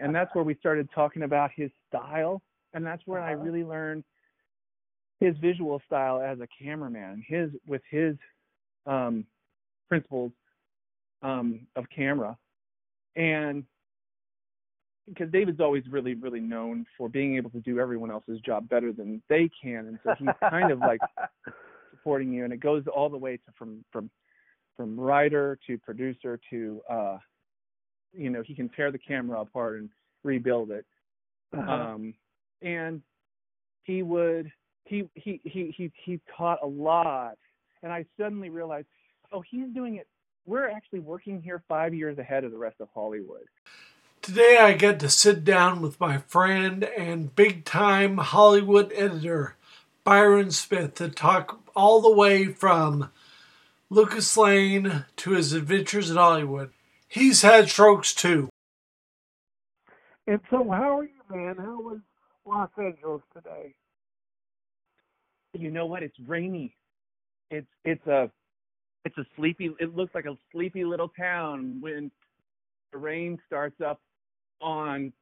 and that's where we started talking about his style, and that's where I Uh-huh. really learned his visual style as a cameraman. His with his um, principles um, of camera, and because David's always really, really known for being able to do everyone else's job better than they can, and so he's kind of like supporting you, and it goes all the way to from from from writer to producer to uh, you know he can tear the camera apart and rebuild it, Uh-huh. um, and he would he he he he he taught a lot, and I suddenly realized, oh, he's doing it. We're actually working here five years ahead of the rest of Hollywood. Today I get to sit down with my friend and big time Hollywood editor, Byron Smith, to talk all the way from Lucas Lane to his adventures in Hollywood. He's had strokes too. And so, how are you, man? How was Los Angeles today? you know what? It's rainy. It's it's a it's a sleepy. It looks like a sleepy little town when the rain starts up on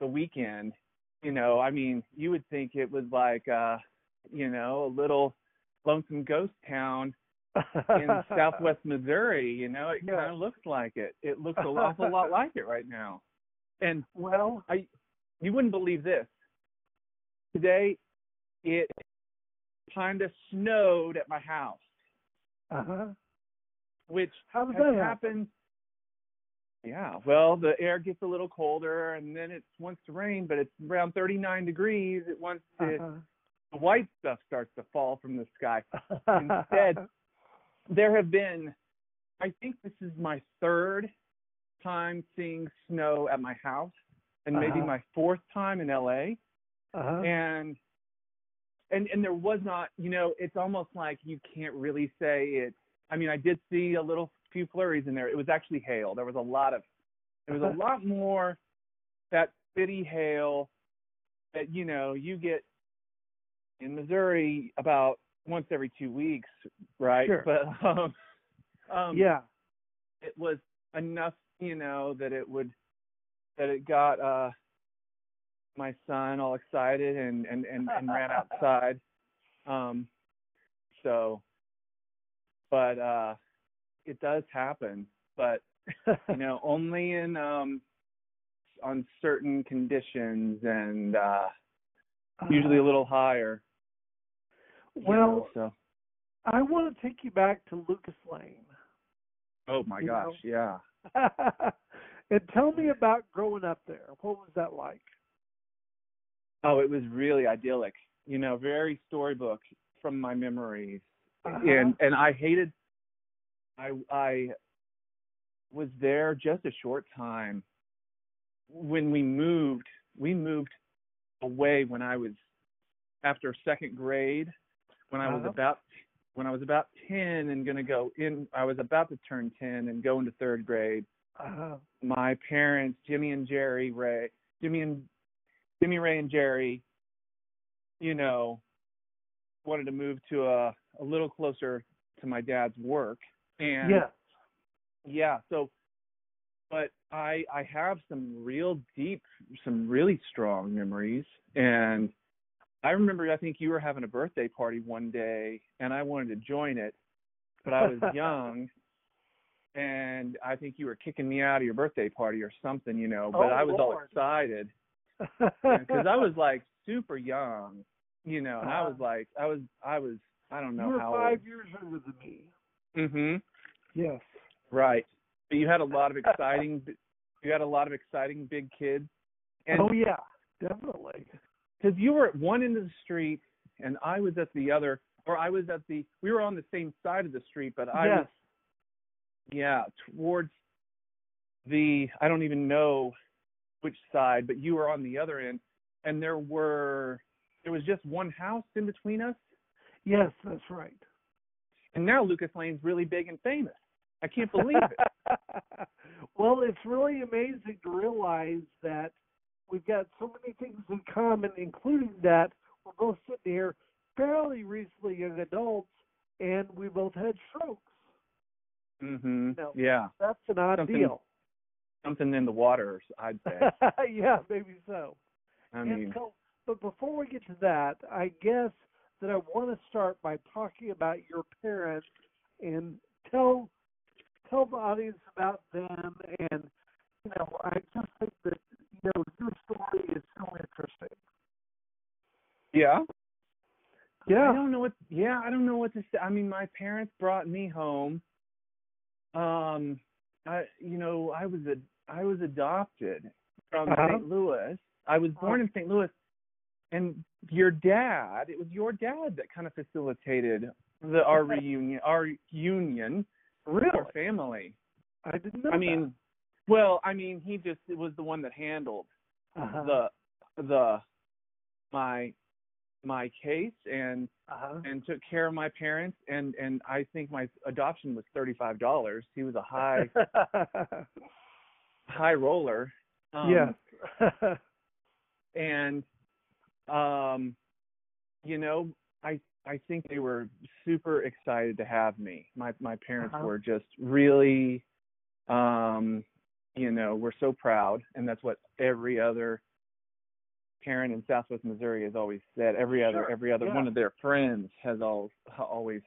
the weekend. You know, I mean, you would think it was like uh, you know, a little lonesome ghost town in southwest Missouri. You know, it Yeah. kind of looks like it. It looks an awful lot like it right now. And Well, I you wouldn't believe this. Today, it kind of snowed at my house, uh huh. which How does has that happen? happened. Yeah, well, the air gets a little colder, and then it wants to rain, but it's around 39 degrees. It wants to, Uh-huh. the white stuff starts to fall from the sky. Instead- There have been, I think this is my third time seeing snow at my house, and maybe Uh-huh. my fourth time in LA. uh-huh. and and and there was not you know it's almost like you can't really say it i mean i did see a little few flurries in there it was actually hail there was a lot of there was a lot more that city hail that you know you get in missouri about once every two weeks right Sure. but um um yeah. it was enough, you know, that it would that it got uh my son all excited and and and, and ran outside. Um so but uh it does happen, but you know, only in um on certain conditions and uh usually a little higher. You Well, know, so I want to take you back to Lucas Lane. oh my you gosh, know. yeah. and tell me about growing up there. What was that like? Oh, it was really idyllic. You know, very storybook from my memories. Uh-huh. And and I hated I I was there just a short time. When we moved, we moved away when I was after second grade, when I was Uh-huh. about when I was about 10 and going to go in I was about to turn 10 and go into third grade Uh-huh. my parents, Jimmy and Jerry Ray, Jimmy and Jimmy Ray and Jerry, you know, wanted to move to a a little closer to my dad's work. And Yes. yeah, so but I I have some real deep, some really strong memories and I remember I think you were having a birthday party one day and I wanted to join it, but I was young and I think you were kicking me out of your birthday party or something, you know. But Oh, I was all Lord. excited because I was like super young, you know, and I was Uh-huh. like, I was, I was, I don't know you were how five years younger than me. old. Mhm. Yes. Right. But you had a lot of exciting, you had a lot of exciting big kids, and oh yeah, definitely. Because you were at one end of the street and I was at the other, or I was at the, we were on the same side of the street, but I yes. was yeah towards the i don't even know which side but you were on the other end and there were there was just one house in between us Yes, that's right. and now lucas lane's really big and famous i can't believe it well, it's really amazing to realize that we've got so many things in common, including that we're both sitting here fairly recently young adults, and we both had strokes. Mm-hmm. No. yeah That's an odd Something- deal. something in the waters, I'd say. yeah, maybe so. I and mean, so, but before we get to that, I guess that I want to start by talking about your parents and tell tell the audience about them. And you know, I just think that you your story is so interesting. yeah. Yeah. I don't know what. Yeah, I don't know what to say. I mean, my parents brought me home. Um, I, you know, I was a, I was adopted from Uh-huh. St. Louis. I was born in St. Louis, and your dad. It was your dad that kind of facilitated the our reunion, our union, Really? our family. I didn't know. I mean, well, I mean, he just it was the one that handled uh-huh. the the my my case and uh-huh. and took care of my parents and and I think my adoption was thirty five dollars. He was a high high roller. Um, yeah. And um you know, I I think they were super excited to have me. My my parents Uh-huh. were just really um you know, we're so proud and that's what every other parent in Southwest Missouri has always said. Every other Sure, every other yeah. one of their friends has all always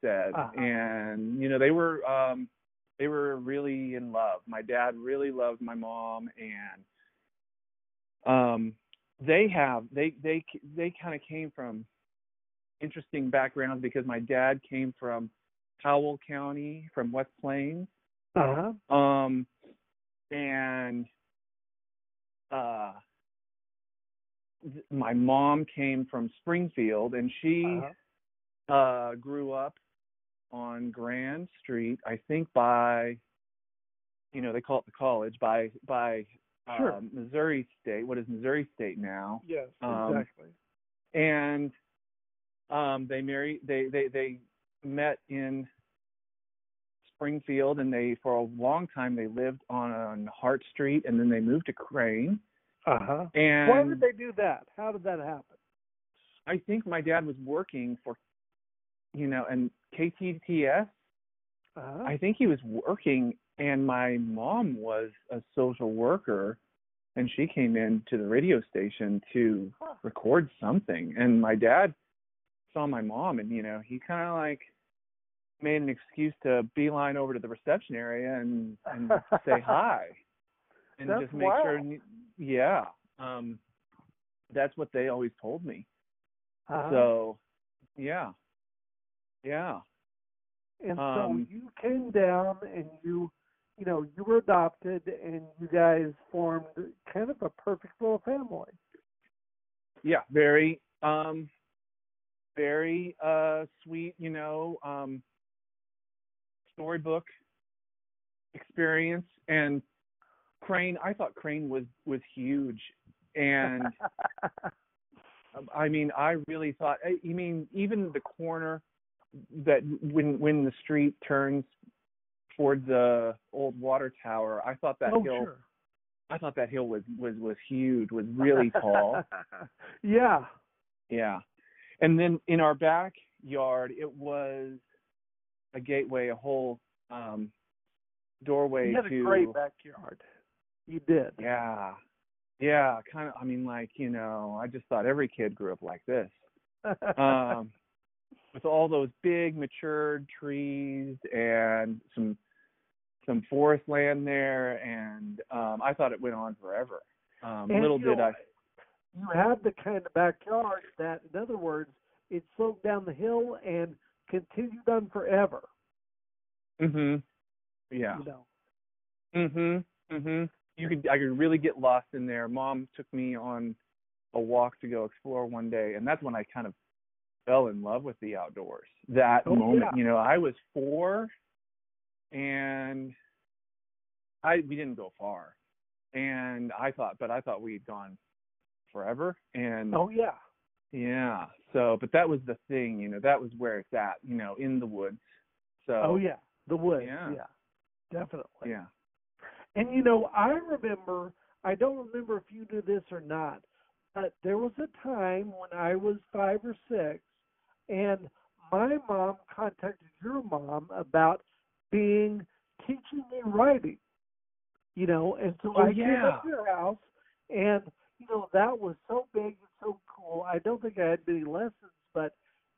said. Uh-huh. And you know, they were um they were really in love. My dad really loved my mom and um they have they they they kind of came from interesting backgrounds because my dad came from Howell County from West Plains uh-huh. um and uh th- my mom came from Springfield and she Uh-huh. uh grew up on Grand Street I think by you know they call it the college by by Sure. um, Missouri State what is Missouri State now Yes, Um, exactly. and um they married they they they met in Springfield and they for a long time they lived on on Hart Street and then they moved to Crane Uh-huh. and Why did they do that? How did that happen? I think my dad was working for you know and KTTS Uh-huh. I think he was working and my mom was a social worker and she came in to the radio station to Huh. record something and my dad saw my mom and you know he kind of like made an excuse to beeline over to the reception area and and say hi and That's just make sure wild. yeah um that's what they always told me Uh-huh. so yeah yeah and um, so you came down and you you know, you were adopted and you guys formed kind of a perfect little family. yeah very um very uh sweet you know um storybook experience and crane i thought crane was was huge and i mean i really thought eh, I mean even the corner that when when the street turns toward the old water tower i thought that oh, hill sure. i thought that hill was was was huge was really tall yeah. Yeah. And then in our backyard, it was a gateway, a whole um doorway You had to a great backyard. You did. Yeah. Yeah, kind of I mean like, you know, I just thought every kid grew up like this. Um with all those big matured trees and some some forest land there and um I thought it went on forever. Um And, little did know, I you had the kind of backyard that, in other words, it sloped down the hill and continued on forever. Mhm. Yeah. You know. Mhm. Mhm. You could I could really get lost in there. Mom took me on a walk to go explore one day and that's when I kind of fell in love with the outdoors. That Oh, moment, yeah. you know, I was 4 and I we didn't go far. And I thought but I thought we'd gone forever and Oh yeah. Yeah. So, but that was the thing, you know, that was where it's at, you know, in the woods. So Oh yeah. The woods. Yeah. yeah. Definitely. Yeah. And you know, I remember, I don't remember if you knew this or not, but there was a time when I was five or six, and my mom contacted your mom about being teaching me writing. You know, and so Oh, I came yeah. up to your house, and you know that was so big and so cool. I don't think I had many lessons, but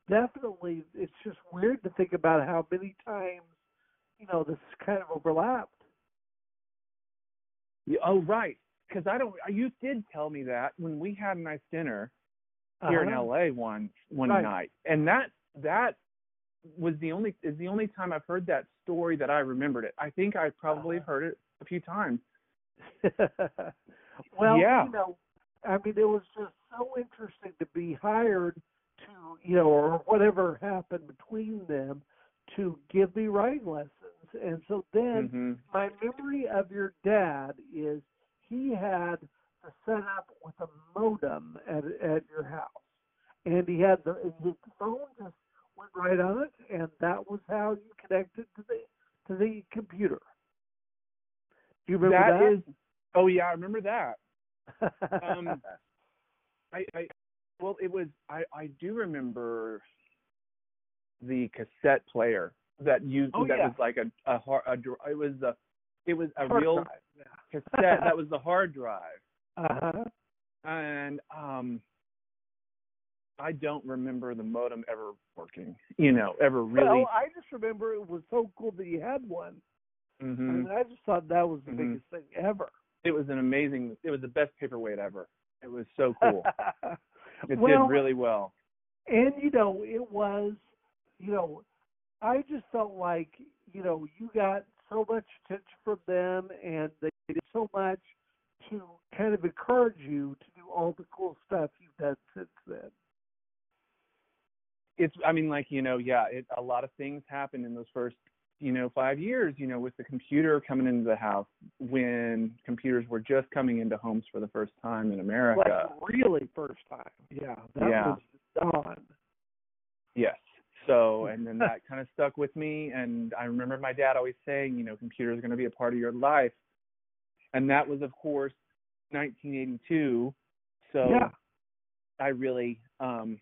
definitely it's just weird to think about how many times you know this kind of overlapped. Yeah, oh, right. Because I don't. You did tell me that when we had a nice dinner here in Uh-huh. LA one one Right. night, and that that was the only is the only time I've heard that story that I remembered it. I think I probably Uh-huh. heard it a few times. well, Yeah. you know, I mean, it was just so interesting to be hired to, you know, or whatever happened between them to give me writing lessons. And so then hmm my memory of your dad is he had the setup with a modem at at your house, and he had the his phone just went right on it, and that was how you connected to the to the computer. Do you remember That that? is. Oh yeah, I remember that. Um, I, I well, it was. I I do remember the cassette player that used Oh, that yeah. was like a a, hard, a it was a it was a Hard real drive, cassette that was the hard drive Uh-huh. and um I don't remember the modem ever working you know ever really Well, I just remember it was so cool that you had one. Mm-hmm. I mean, I just thought that was the Mhm. biggest thing ever. It was an amazing it was the best paperweight ever. It was so cool. It well, did really well. and you know, it was, you know, I just felt like, you know, you got so much attention from them, and they did so much to kind of encourage you to do all the cool stuff you've done since then. it's i mean like you know yeah it a lot of things happened in those first you know five years you know with the computer coming into the house when computers were just coming into homes for the first time in america Like really first time. Yeah, that Yeah. was dawn. yes so and then that kind of stuck with me and i remember my dad always saying you know computers are going to be a part of your life and that was of course 1982 so yeah. I really um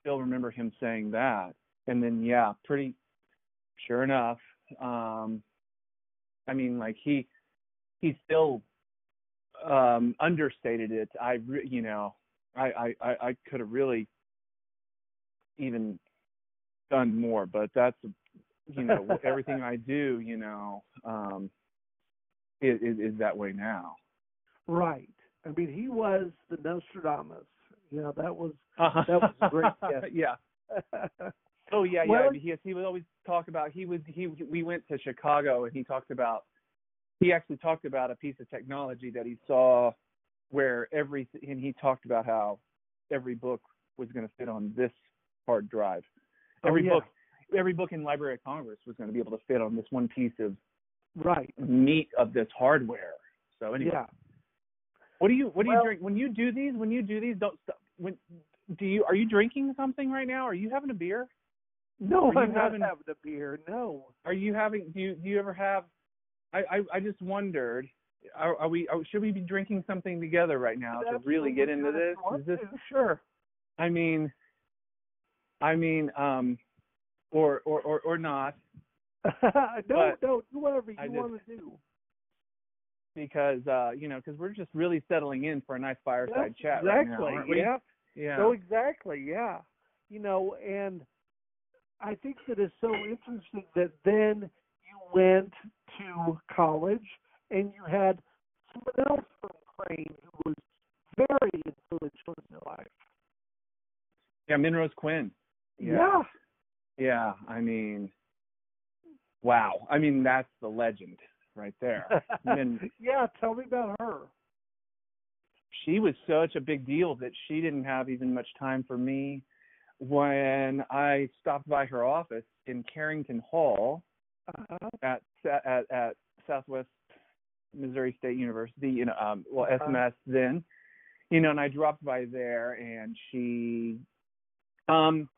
still remember him saying that. And then yeah, pretty sure enough, um I mean like he he still um understated it. I re- you know, I I I, could have really even done more, but that's you know everything I do, you know, um is, is is that way now. Right. I mean, he was the Nostradamus. You know, that was Uh-huh. That was great yeah. Oh yeah, Well- yeah. He he would always talk about he was he we went to Chicago and he talked about he actually talked about a piece of technology that he saw where every and he talked about how every book was going to fit on this hard drive. Oh, every oh, yeah. book every book in Library of Congress was going to be able to fit on this one piece of Right. meat of this hardware. So anyway, Yeah. what do you what do Well- you drink when you do these? When you do these, don't stop. When do you are you drinking something right now? Are you having a beer? No, you I'm not having- having a beer. No. Are you having? Do you do you ever have? I I, I just wondered. Are, are we? Are, should we be drinking something together right now to really get into this? if you want Is this? to, Sure. I mean, I mean, um, or or or, or not no, no, do whatever I you just- want to do. because uh you know because we're just really settling in for a nice fireside Yes, chat right now, exactly. aren't we? yeah. Yeah. No, exactly. Yeah. You know, and I think that it's so interesting that then you went to college and you had someone else from Crane who was very influential in your life. yeah, Minrose Quinn. Yeah. Yeah, I mean, wow. I mean, that's the legend right there. And yeah. Tell me about her. she was such a big deal that she didn't have even much time for me when I stopped by her office in Carrington Hall Uh-huh. at at, at Southwest Missouri State University, you know, um, well Uh-huh. SMS then, you know, and I dropped by there and she, um,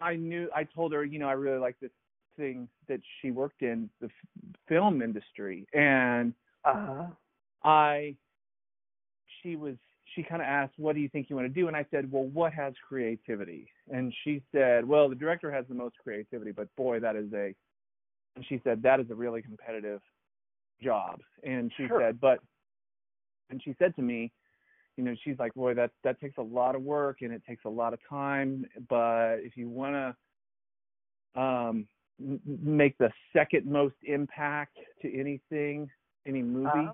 I knew I told her, you know, I really like this thing that she worked in the f- film industry and Uh-huh. I she was she kind of asked what do you think you want to do and I said well what has creativity and she said well the director has the most creativity but boy that is a and she said that is a really competitive job. And she Sure. said, but and she said to me, you know, she's like, boy, that that takes a lot of work and it takes a lot of time. But if you want to um, make the second most impact to anything, any movie, Uh-huh.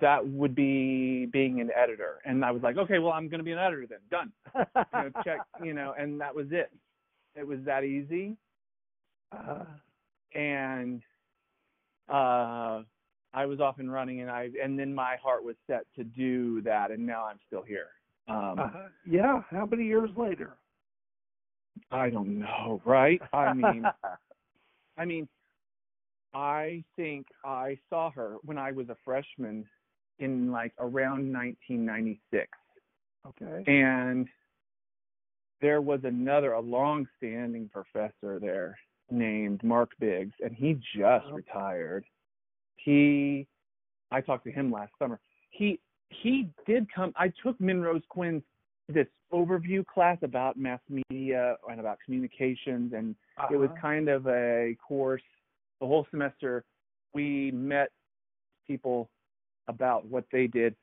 That would be being an editor. And I was like, okay, well, I'm going to be an editor then. Done. You know, check. You know, and that was it. It was that easy. Uh, And uh I was off and running, and I and then my heart was set to do that, and now I'm still here. Um, uh, yeah. How many years later? I don't know, right? I mean, I mean, I think I saw her when I was a freshman in like around 1996, okay. and there was another, a long-standing professor there named Mark Biggs, and he just Oh. retired. He, I talked to him last summer. He he did come. I took Minrose Quinn's this overview class about mass media and about communications, and it was Uh-huh. kind of a course. The whole semester, we met people about what they did.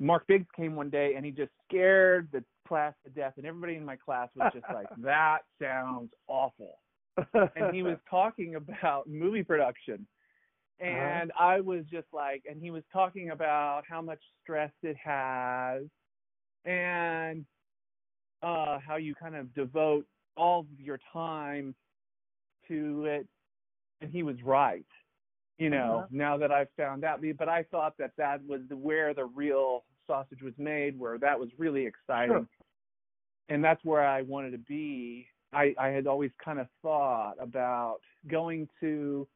Mark Biggs came one day and he just scared the class to death, and everybody in my class was just like, "That sounds awful." and he was talking about movie production Uh-huh. and i was just like and he was talking about how much stress it has and uh how you kind of devote all of your time to it and he was right you know Uh-huh. now that i've found out. But i thought that that was the, where the real sausage was made where that was really exciting. Sure. and that's where i wanted to be. I i had always kind of thought about going to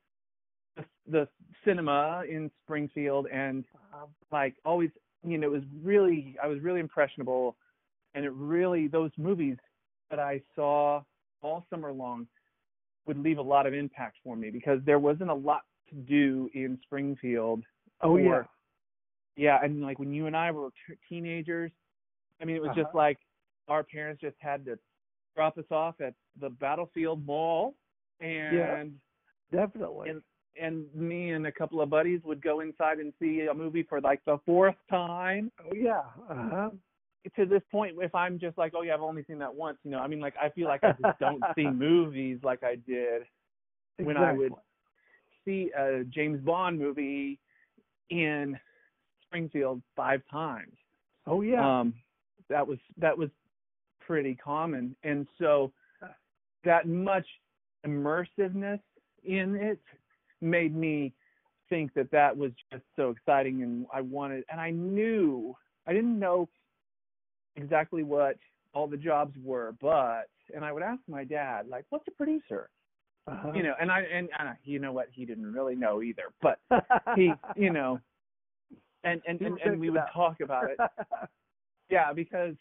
the, the cinema in springfield and Um, like always you know it was really i was really impressionable. And it really those movies that i saw all summer long would leave a lot of impact for me because there wasn't a lot to do in springfield oh yeah. or- yeah and like when you and i were t- teenagers i mean it was just Uh-huh. like our parents just had to drop us off at the battlefield mall and Definitely. and and me and a couple of buddies would go inside and see a movie for like the fourth time oh yeah. Uh-huh. To this point if i'm just like oh yeah i've only seen that once you know i mean like i feel like i just don't see movies like i did when I would- see a james bond movie in springfield five times. Oh yeah. um that was that was pretty common. And so that much immersiveness in it made me think that that was just so exciting and I wanted and I knew I didn't know exactly what all the jobs were but and I would ask my dad like what's a producer? Uh-huh. you know and I and, and you know what? He didn't really know either but he you know and and and, and we would talk about it. Yeah because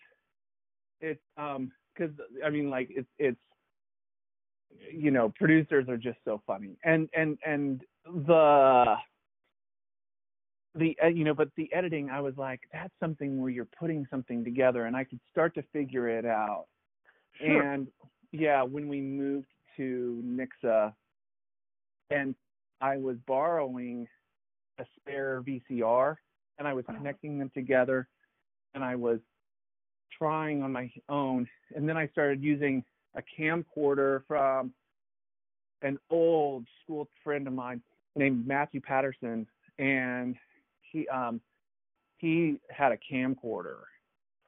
it's um because i mean like it's it's you know producers are just so funny. And and and the the uh, you know but the editing i was like that's something where you're putting something together and i could start to figure it out Sure. and yeah when we moved to nixa and i was borrowing a spare vcr and i was Uh-huh. connecting them together and i was trying on my own and then i started using a camcorder from an old school friend of mine named matthew patterson and he um he had a camcorder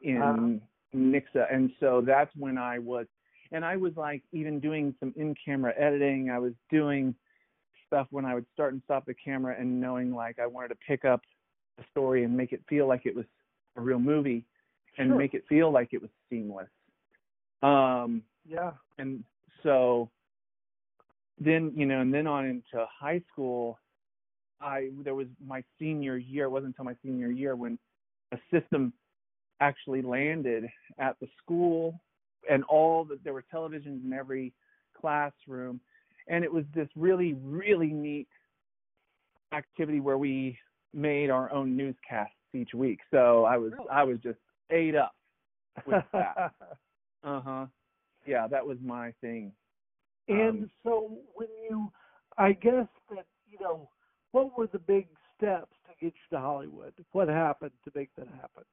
in Uh-huh. nixa and so that's when i was and i was like even doing some in camera editing i was doing stuff when i would start and stop the camera and knowing like i wanted to pick up a story and make it feel like it was a real movie and Sure. make it feel like it was seamless um yeah. and so then you know and then on into high school i there was my senior year it wasn't until my senior year when a system actually landed at the school and all that there were televisions in every classroom. And it was this really really neat activity where we made our own newscasts each week. So i was Really? i was just ate up with that. Uh-huh. Yeah that was my thing. And Um, so when you, I guess that you know, what were the big steps to get you to Hollywood? What happened to make that happen?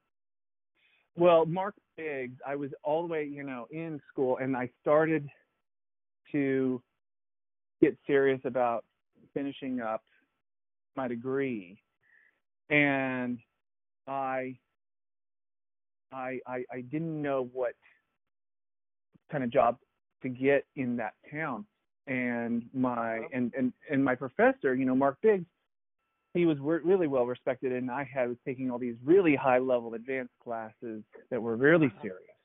Well, Mark Biggs, I was all the way, you know, in school, and I started to get serious about finishing up my degree, and I, I, I, I didn't know what kind of job to get in that town, and my and and and my professor, you know, Mark Biggs, he was really well respected, and I had was taking all these really high level advanced classes that were really serious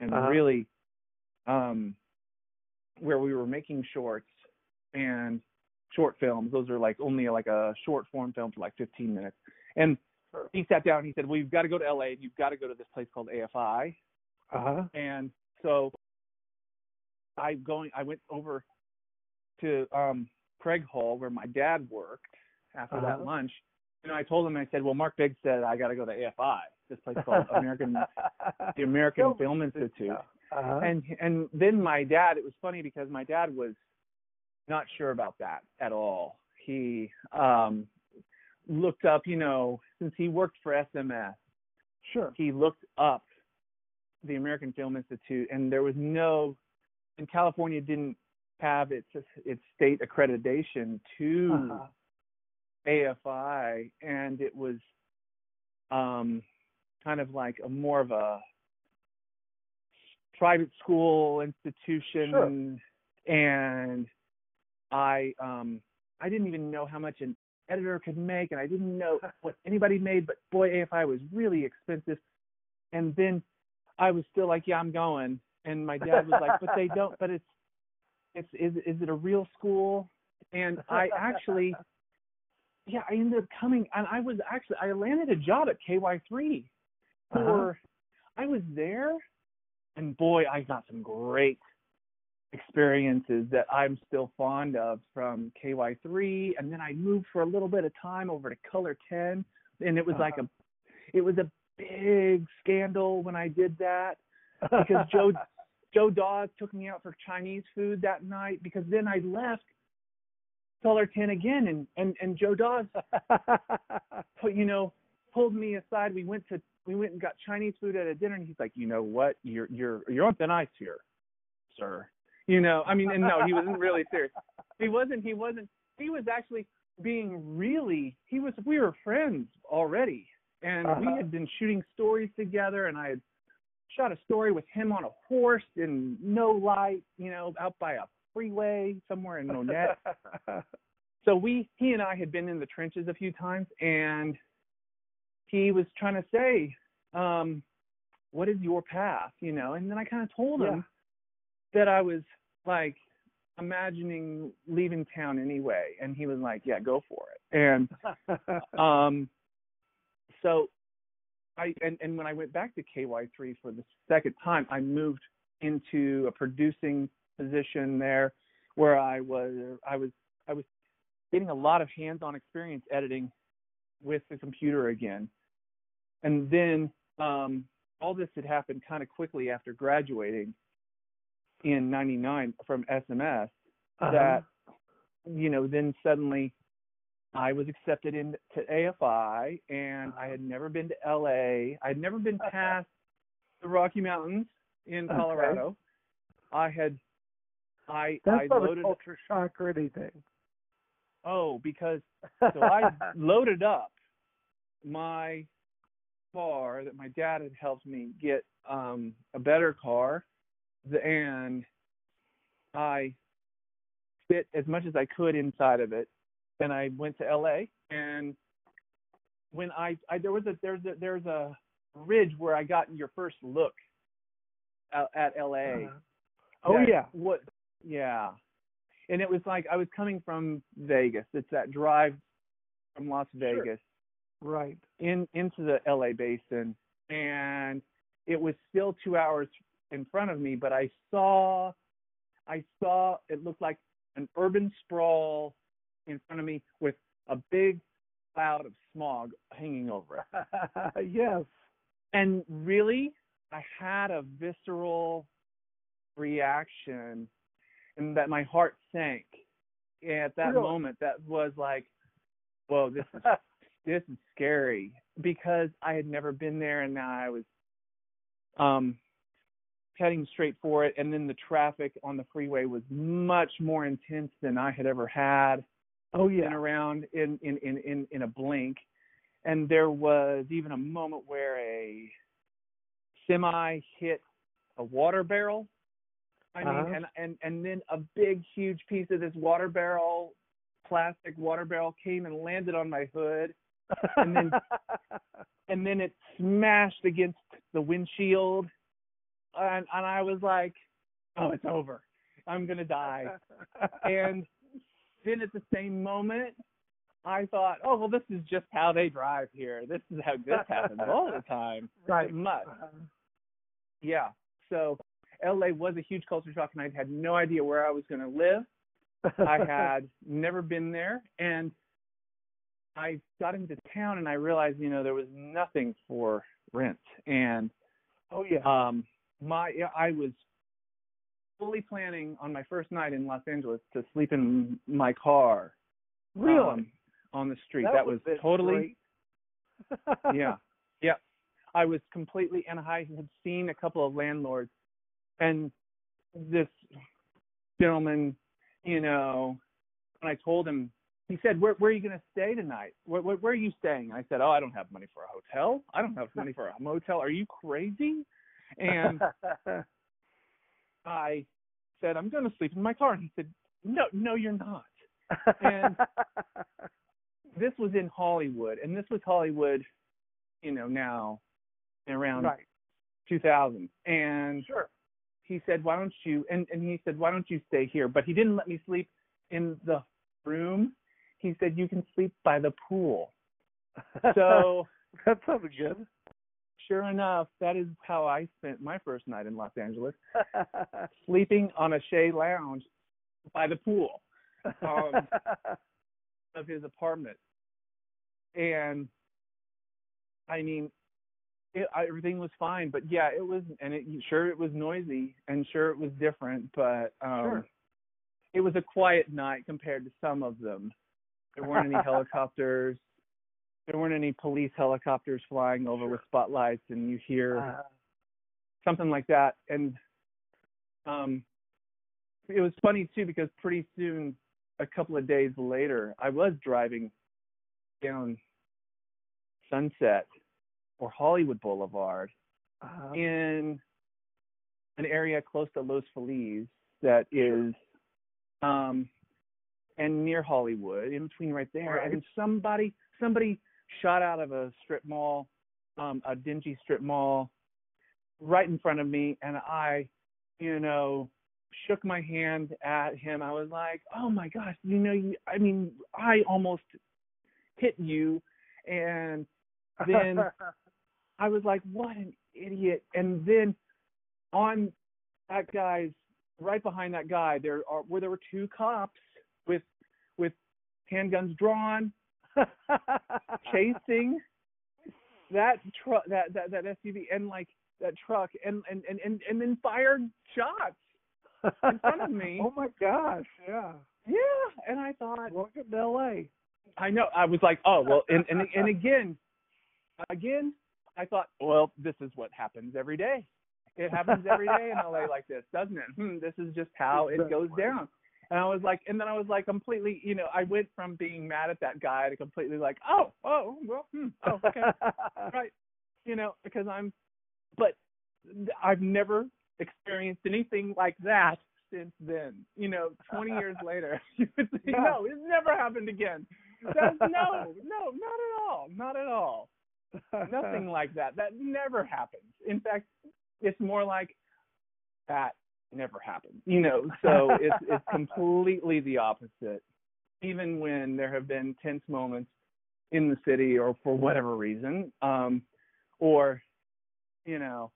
and Uh-huh. really um where we were making shorts and short films. Those are like only like a short form film for like 15 minutes. And he sat down and he said, "Well, you've got to go to LA. and You've got to go to this place called AFI." Uh huh. And so I going I went over to um Craig Hall where my dad worked after Uh-huh. that lunch. And I told him I said, "Well, Mark Biggs said I got to go to AFI, this place called American the American Film Film Institute." Uh-huh. And and then my dad, it was funny because my dad was not sure about that at all. He um looked up, you know, since he worked for SMS, sure. he looked up the American Film Institute, and there was no, and California didn't have its its state accreditation to Uh-huh. AFI, and it was um, kind of like a more of a private school institution, sure. and I um, I didn't even know how much an editor could make, and I didn't know what anybody made, but boy, AFI was really expensive. And then I was still like, yeah, I'm going. And my dad was like, but they don't. But it's it's is is it a real school? And I actually, yeah, I ended up coming, and I was actually I landed a job at KY3 Uh-huh. I was there, and boy, I got some great experiences that I'm still fond of from KY3, and then I moved for a little bit of time over to KOLR 10, and it was like a, it was a big scandal when I did that because Joe Joe Dawes took me out for Chinese food that night because then I left 10 again, and and and Joe Dawes put you know pulled me aside. We went to we went and got Chinese food at a dinner, and he's like, you know what, you're you're you're on thin ice here, sir. You know, I mean, and no, he wasn't really serious. He wasn't. He wasn't. He was actually being really. He was. We were friends already, and we Uh-huh. had been shooting stories together, and I had shot a story with him on a horse in no light, you know, out by a freeway somewhere in Monett. So we he and I had been in the trenches a few times and he was trying to say um what is your path? you know? And then I kind of told him that I was like imagining leaving town anyway and he was like yeah go for it. And um so I and and when I went back to KY3 for the second time I moved into a producing position there where I was I was I was getting a lot of hands-on experience editing with the computer again. And then um, all this had happened kind of quickly after graduating in '99 from SMS. Uh-huh. That you know, then suddenly I was accepted into AFI, and I had never been to LA. I had never been past the Rocky Mountains in Okay. Colorado. I had I That's I not a loaded culture shock or anything. oh because so I loaded up my car that my dad had helped me get um a better car and I fit as much as I could inside of it and I went to LA and when I, I there was a there's a there's a ridge where I got your first look at, at LA Uh-huh. Oh that- yeah. What? Yeah. And it was like I was coming from Vegas. It's that drive from Las Sure. Vegas Right. in into the LA basin, and it was still two hours in front of me. But I saw, I saw it looked like an urban sprawl in front of me with a big cloud of smog hanging over it. yes. And really, I had a visceral reaction and that my heart sank at that Really? moment. That was like, whoa, this is this is scary because I had never been there and now I was um heading straight for it and then the traffic on the freeway was much more intense than I had ever had Oh yeah. around in in in in, in a blink. And there was even a moment where a semi hit a water barrel. I mean Uh-huh. and and and then a big huge piece of this water barrel plastic water barrel came and landed on my hood. And then- and then it smashed against the windshield. And and i was like oh it's over. I'm going to die. And then at the same moment, I thought, oh well, this is just how they drive here. This is how this happens all the time. Right. It must. Yeah. So LA was a huge culture shock, and I had no idea where I was going to live. I had never been there, and I got into town, and I realized, you know, there was nothing for rent, and oh yeah. um my I was fully planning on my first night in Los Angeles to sleep in my car really? um, on the street. That, was totally yeah. Yeah. I was completely and I had seen a couple of landlords and this gentleman, you know, when I told him he said, "Where where are you going to stay tonight? Where, where where are you staying?" I said, "Oh, I don't have money for a hotel. I don't have money for a motel. Are you crazy?" And I said, I'm going to sleep in my car. And he said, No, no, you're not. And- This was in Hollywood, and this was Hollywood, you know, now around right. 2000. And Sure. he said, Why don't you? And, and he said, Why don't you stay here? But he didn't let me sleep in the room. He said, You can sleep by the pool. So that sounded good. Sure enough, that is how I spent my first night in Los Angeles, sleeping on a chaise lounge by the pool. Um, of his apartment. And I mean, it, I, everything was fine, but yeah, it was, and it sure it was noisy, and sure it was different, but um, Sure. it was a quiet night compared to some of them. There weren't any helicopters. There weren't any police helicopters flying over with spotlights, and you hear Uh, something like that. And um, it was funny too because pretty soon, a couple of days later, I was driving down Sunset or Hollywood Boulevard uh, in an area close to Los Feliz that is um and near Hollywood, in between right there. Right. And somebody somebody shot out of a strip mall, um, a dingy strip mall right in front of me and I, you know, shook my hand at him. I was like, Oh my gosh, you know you I mean, I almost hit you and then I was like, what an idiot. And then on that guy's right behind that guy, there are where there were two cops with with handguns drawn, chasing that truck that, that that SUV and like that truck and and and and, and then fired shots in front of me. oh my gosh, yeah. Yeah. And I thought Welcome to LA. I know. I was like, oh well, and and and again, again, I thought, well, this is what happens every day. It happens every day in LA like this, doesn't it? Hmm, this is just how it goes down. And I was like, and then I was like, completely, you know, I went from being mad at that guy to completely like, oh, oh, well, hmm, oh, okay, right, you know, because I'm, but I've never experienced anything like that since then. You know, 20 years later, you would think, Yeah. no, it's never happened again. That's, no, no, not at all, not at all. Nothing like that. That never happens. In fact, it's more like that never happened. You know, so it's it's completely the opposite. Even when there have been tense moments in the city or for whatever reason, um, or you know,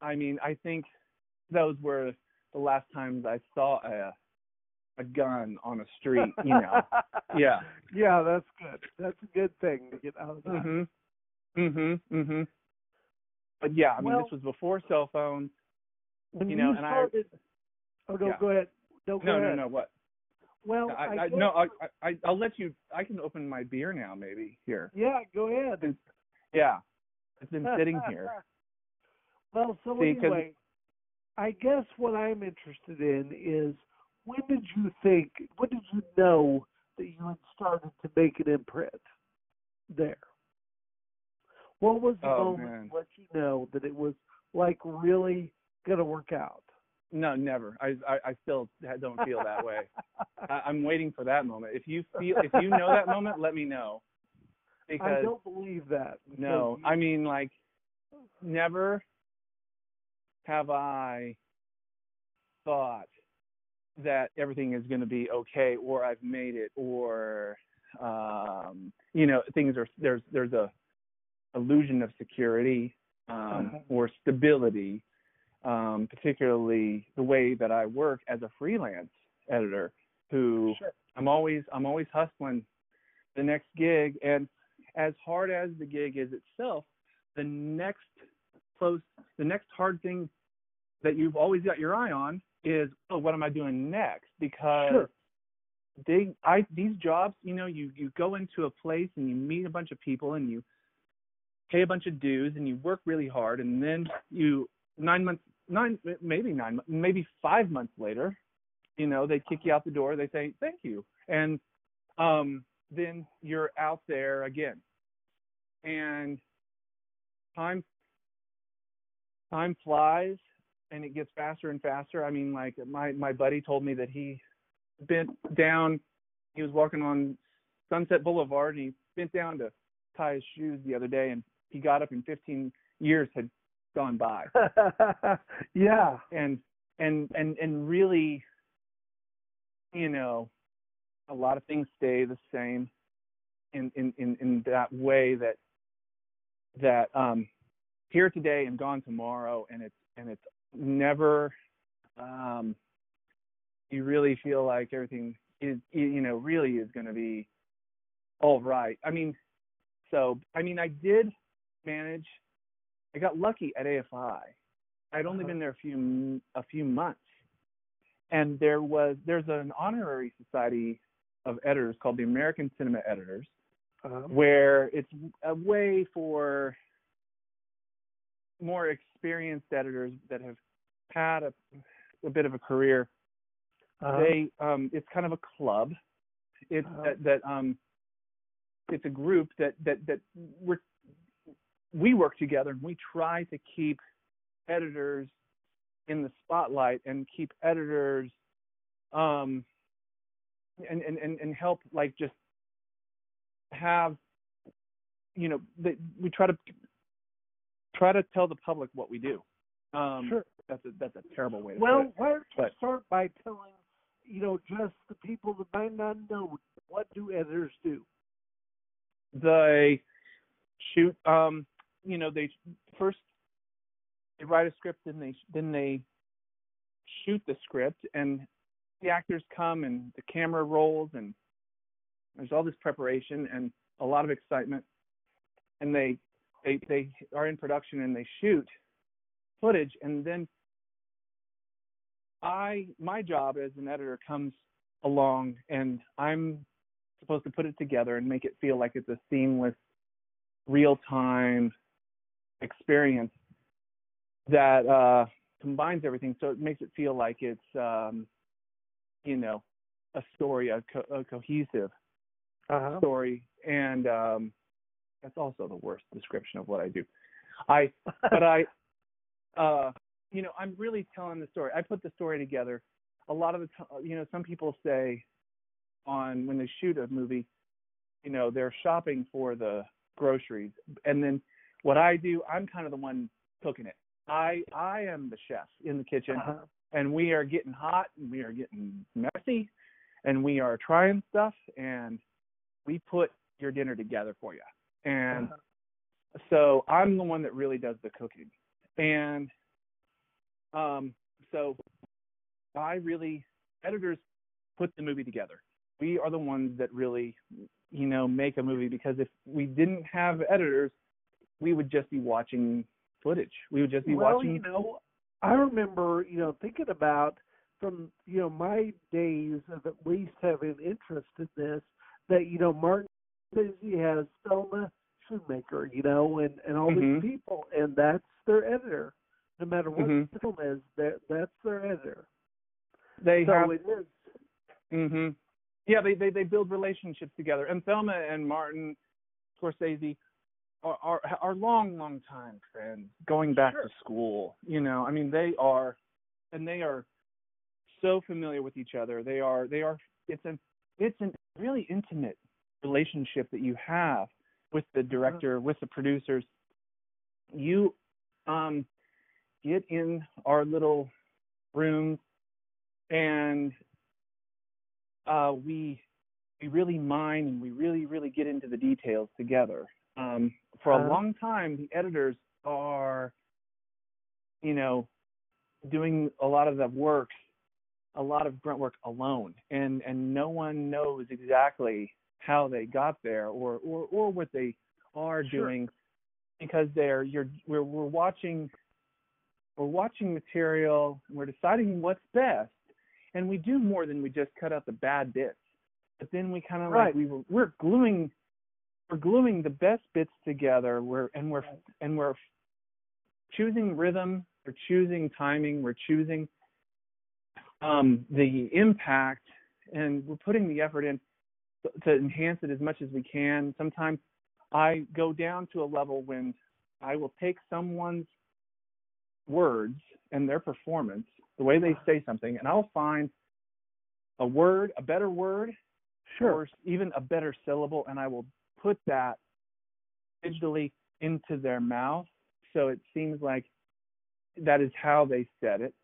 I mean, I think those were the last times I saw a a gun on a street. You know, yeah. Yeah, that's good. That's a good thing to get out of that. Mhm. Mhm. Mhm. But yeah, I mean, Well- this was before cell phones. When You know, and I- oh no, Yeah. go ahead. No, go No, no, ahead. no. What? Well, I, I, I, no, I, I, I'll let you. I can open my beer now, maybe here. Yeah, go ahead. Yeah, it's been sitting here. well, so See, anyway, I guess what I'm interested in is when did you think, when did you know that you had started to make an imprint there? What was the Oh, moment man. let you know that it was like really going to work out? No, never. I, I, I still don't feel that way. I, I'm waiting for that moment. If you feel, if you know that moment, let me know. I don't believe that. no, I mean like, never have I thought that everything is going to be okay, or I've made it, or um, you know, things are there's there's a illusion of security um, Uh-huh. or stability, um, particularly the way that I work as a freelance editor, who Sure. I'm always I'm always hustling the next gig, and as hard as the gig is itself, the next close the next hard thing that you've always got your eye on is oh what am I doing next because Sure. they I these jobs you know you you go into a place and you meet a bunch of people and you pay a bunch of dues and you work really hard and then you nine months nine maybe nine maybe five months later you know they kick you out the door they say thank you. And um then you're out there again. And time time flies and it gets faster and faster. I mean like my my buddy told me that he bent down he was walking on sunset boulevard and he bent down to tie his shoes the other day and he got up in 15 years had gone by yeah. and and and and really you know a lot of things stay the same in in in, in that way that that um here today and gone tomorrow and it's and it's never um you really feel like everything is you know really is going to be all right i mean so i mean i did manage i got lucky at afi i'd only Uh-huh. been there a few a few months. And there was there's an honorary society of editors called the american cinema editors Um, where it's a way for more experienced editors that have had a, a bit of a career. Uh, they um it's kind of a club. It's Uh-huh. that that um it's a group that that that we're we work together and we try to keep editors in the spotlight and keep editors um and and and, and help like just have you know we try to try to tell the public what we do um sure. that's a that's a terrible way to Well, why don't you but- start by telling, you know, just the people that might not know what do editors do? they shoot um you know they first they write a script and they then they shoot the script and the actors come and the camera rolls and there's all this preparation and a lot of excitement. And they they they are in production and they shoot footage and then I my job as an editor comes along and I'm supposed to put it together and make it feel like it's a seamless real time experience that uh combines everything so it makes it feel like it's um you know a story a, co- a cohesive Uh-huh. story and um that's also the worst description of what I do I but I, uh, you know, I'm really telling the story. I put the story together. A lot of the time, you know, some people say on when they shoot a movie, you know, they're shopping for the groceries, and then what I do, I'm kind of the one cooking it. I I am the chef in the kitchen, Uh-huh. and we are getting hot, and we are getting messy, and we are trying stuff, and we put your dinner together for you. And Uh-huh. so I'm the one that really does the cooking. And um so I really editors put the movie together. We are the ones that really you know make a movie because if we didn't have editors, we would just be watching footage. We would just be well, watching you know, I remember, you know, thinking about from you know my days of at least having interest in this that you know Martin Scorsese has Thelma Schoonmaker, you know, and and all Mhm. these people, and that's their editor. No matter what Mhm. the film is, that that's their editor. They so have it is. hmm Yeah, they, they they build relationships together. And Thelma and Martin Scorsese are are, are long, long time friends, going back Sure. to school. You know, I mean, they are, and they are so familiar with each other. They are they are. It's an it's a really intimate relationship that you have with the director, with the producers. You um get in our little room and uh, we we really mine and we really really get into the details together. Um, for a Uh-huh. long time, the editors are, you know, doing a lot of the work, a lot of grunt work alone, and and no one knows exactly how they got there or or or what they are Sure. doing because they're you're we're we're watching we're watching material and we're deciding what's best and we do more than we just cut out the bad bits but then we kind of Right. like we were we're gluing we're gluing the best bits together. We're and we're and we're choosing rhythm we're choosing timing we're choosing um the impact and we're putting the effort in to, enhance it as much as we can. Sometimes i go down to a level when i will take someone's words and their performance the way they say something and i'll find a word a better word Sure. or even a better syllable, and I will put that digitally into their mouth, so it seems like that is how they said it.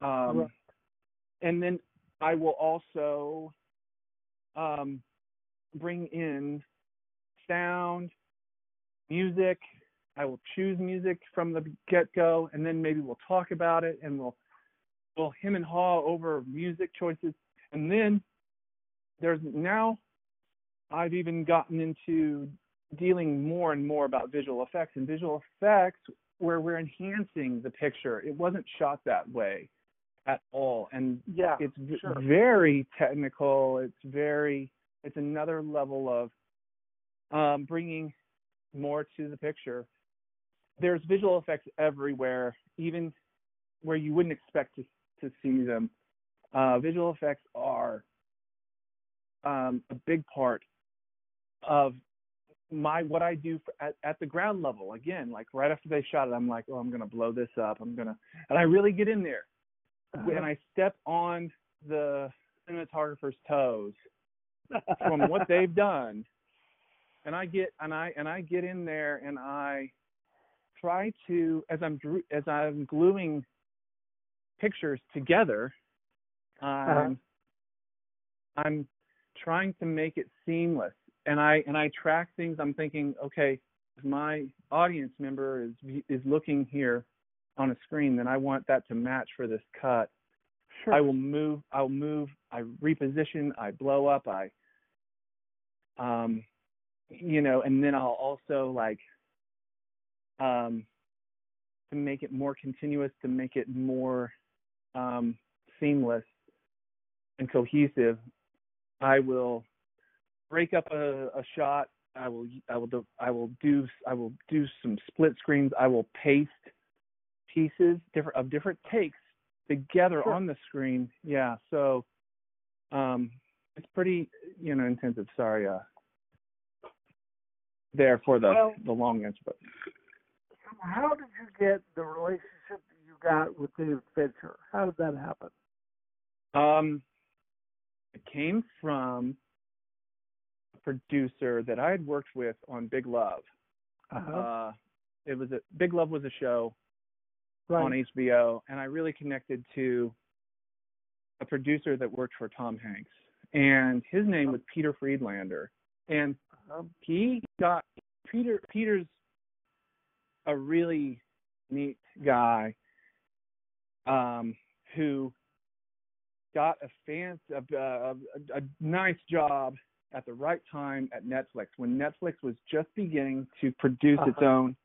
Um, Right. And then I will also um, bring in sound, music. I will choose music from the get-go, and then maybe we'll talk about it, and we'll we'll him and haw over music choices, and then there's now I've even gotten into dealing more and more about visual effects and visual effects where we're enhancing the picture. It wasn't shot that way at all, and Yeah. it's v- sure. very technical. It's very it's another level of um, bringing more to the picture. There's visual effects everywhere, even where you wouldn't expect to to see them. Uh, visual effects are um, a big part of my what I do for, at, at the ground level. Again, like right after they shot it, I'm like, oh, I'm gonna blow this up. I'm gonna, and I really get in there Uh-huh. and I step on the cinematographer's toes from what they've done, and I get and I and I get in there and I try to as I'm as I'm gluing pictures together, I'm I'm trying to make it seamless, and I and I track things. I'm thinking, okay, if my audience member is is looking here on a screen, then I want that to match for this cut. Sure. I will move. I'll move. I reposition. I blow up. I, um, you know, and then I'll also like, um, to make it more continuous, to make it more, um, seamless and cohesive. I will break up a, a shot. I will. I will do. I will do. I will do some split screens. I will paste pieces different of different takes together Sure. on the screen. Yeah, so um it's pretty, you know, intensive. Sorry, uh there for the Well- the long answer, but So how did you get the relationship that you got with David Fincher? How did that happen? um it came from producer that I had worked with on Big Love. Uh-huh. Uh it was a Big Love was a show right. on HBO, and I really connected to a producer that worked for Tom Hanks, and his name was Peter Friedlander, and Um, he got Peter. Peter's a really neat guy, um, who got a fan a, a, a nice job at the right time at Netflix when Netflix was just beginning to produce its Uh-huh. own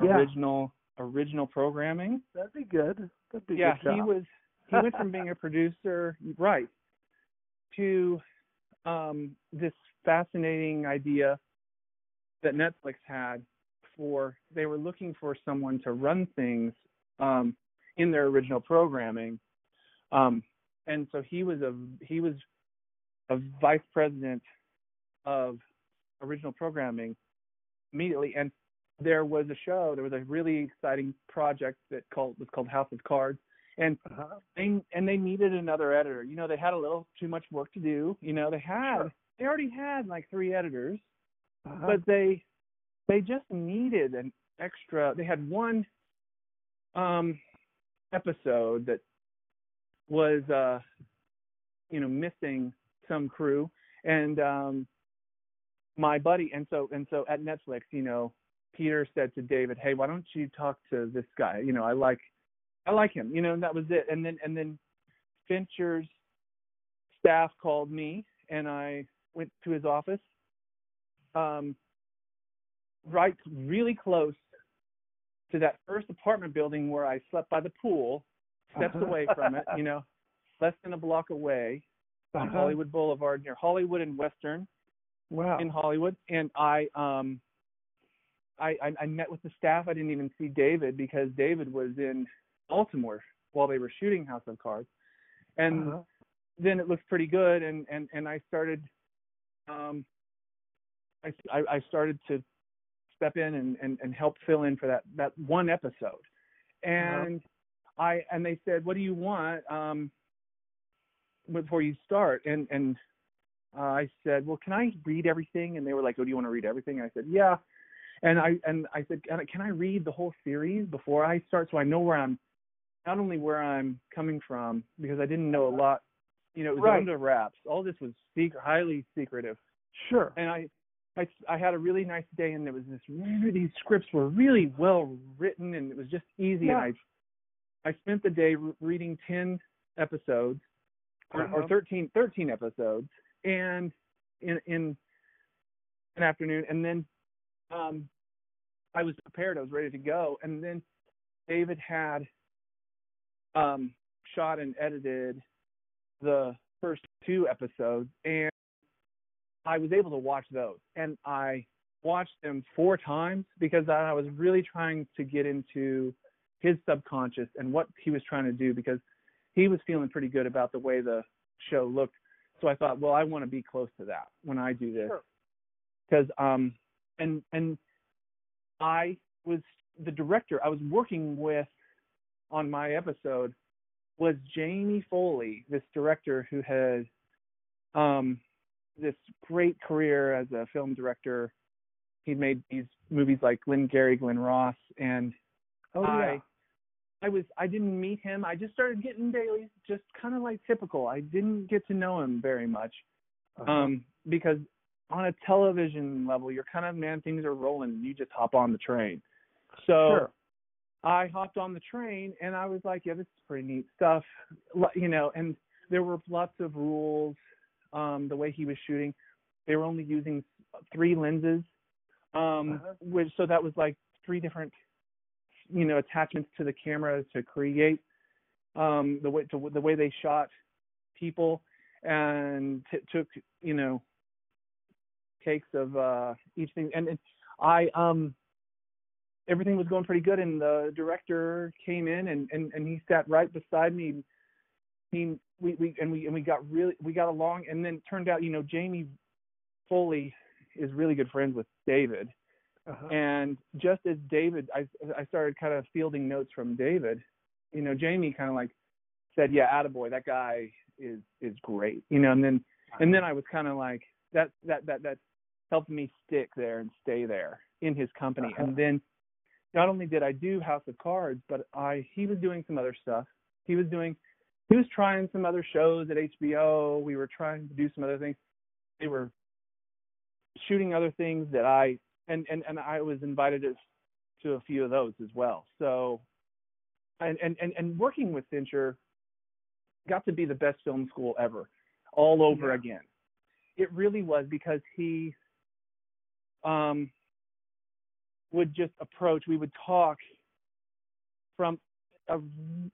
Yeah. original original programming that'd be good. That'd be yeah good he was he went from being a producer, right, to um, this fascinating idea that Netflix had for they were looking for someone to run things um, in their original programming, um, and so he was a he was a vice president of original programming immediately, and there was a show, there was a really exciting project that called was called House of Cards, and Uh-huh. they and they needed another editor. You know, they had a little too much work to do. You know, they had Sure. they already had like three editors, Uh-huh. but they they just needed an extra. They had one um episode that was uh you know missing some crew and um my buddy and so and so at Netflix, you know, Peter said to David, "Hey, why don't you talk to this guy? You know, I like I like him." You know, and that was it. And then and then Fincher's staff called me and I went to his office um right really close to that first apartment building where I slept by the pool, steps away from it, you know, less than a block away on Uh-huh. Hollywood Boulevard near Hollywood and Western Wow. in Hollywood, and I um I, I I met with the staff. I didn't even see David because David was in Baltimore while they were shooting House of Cards, and Uh-huh. then it looked pretty good, and and and I started um I I, I started to step in and, and and help fill in for that that one episode, and I and they said, what do you want um before you start and and uh, I said, "Well, can I read everything?" And they were like, "Oh, do you want to read everything?" And I said, "Yeah." And I and I said, "Can I- "Can I read the whole series before I start, so I know where I'm, not only where I'm coming from, because I didn't know a lot. You know, it was Right. under wraps. All this was secret, highly secretive. Sure. And I, I, I had a really nice day, and there was this. Really, these scripts were really well written, and it was just easy. Yeah. And I, I spent the day re- reading ten episodes, or, or Uh-huh. 13, 13 episodes, and in in an afternoon, and then um, I was prepared. I was ready to go, and then David had um, shot and edited the first two episodes, and I was able to watch those, and I watched them four times because I was really trying to get into his subconscious and what he was trying to do because he was feeling pretty good about the way the show looked. So I thought, well, I want to be close to that when I do this, Sure. because um, and and I was the director I was working with on my episode was Jamie Foley, this director who had um this great career as a film director. He made these movies like Glenn Gary, Glen Ross, and Oh yeah. I I was I didn't meet him. I just started getting dailies, just kind of like typical. I didn't get to know him very much, Uh-huh. um, because on a television level, you're kind of man, things are rolling, and you just hop on the train. So Sure. I hopped on the train, and I was like, yeah, this is pretty neat stuff, you know. And there were lots of rules. Um, the way he was shooting, they were only using three lenses, um, Uh-huh. which so that was like three different you know attachments to the camera to create um the way to, the way they shot people and t- took you know takes of uh each thing. And, and i um everything was going pretty good and the director came in and and, and he sat right beside me. He we, we and we and we got really we got along and then turned out you know jamie foley is really good friends with david Uh-huh. and just as David, I I started kind of fielding notes from David. You know, Jamie kind of like said, "Yeah, attaboy, that guy is is great." You know, and then and then I was kind of like that that that that helped me stick there and stay there in his company. Uh-huh. And then not only did I do House of Cards, but I he was doing some other stuff. He was doing he was trying some other shows at HBO. We were trying to do some other things. They were shooting other things that I and and and I was invited to to a few of those as well. So and and and, and working with Fincher got to be the best film school ever, all over Yeah. again. It really was because he um would just approach. We would talk from a,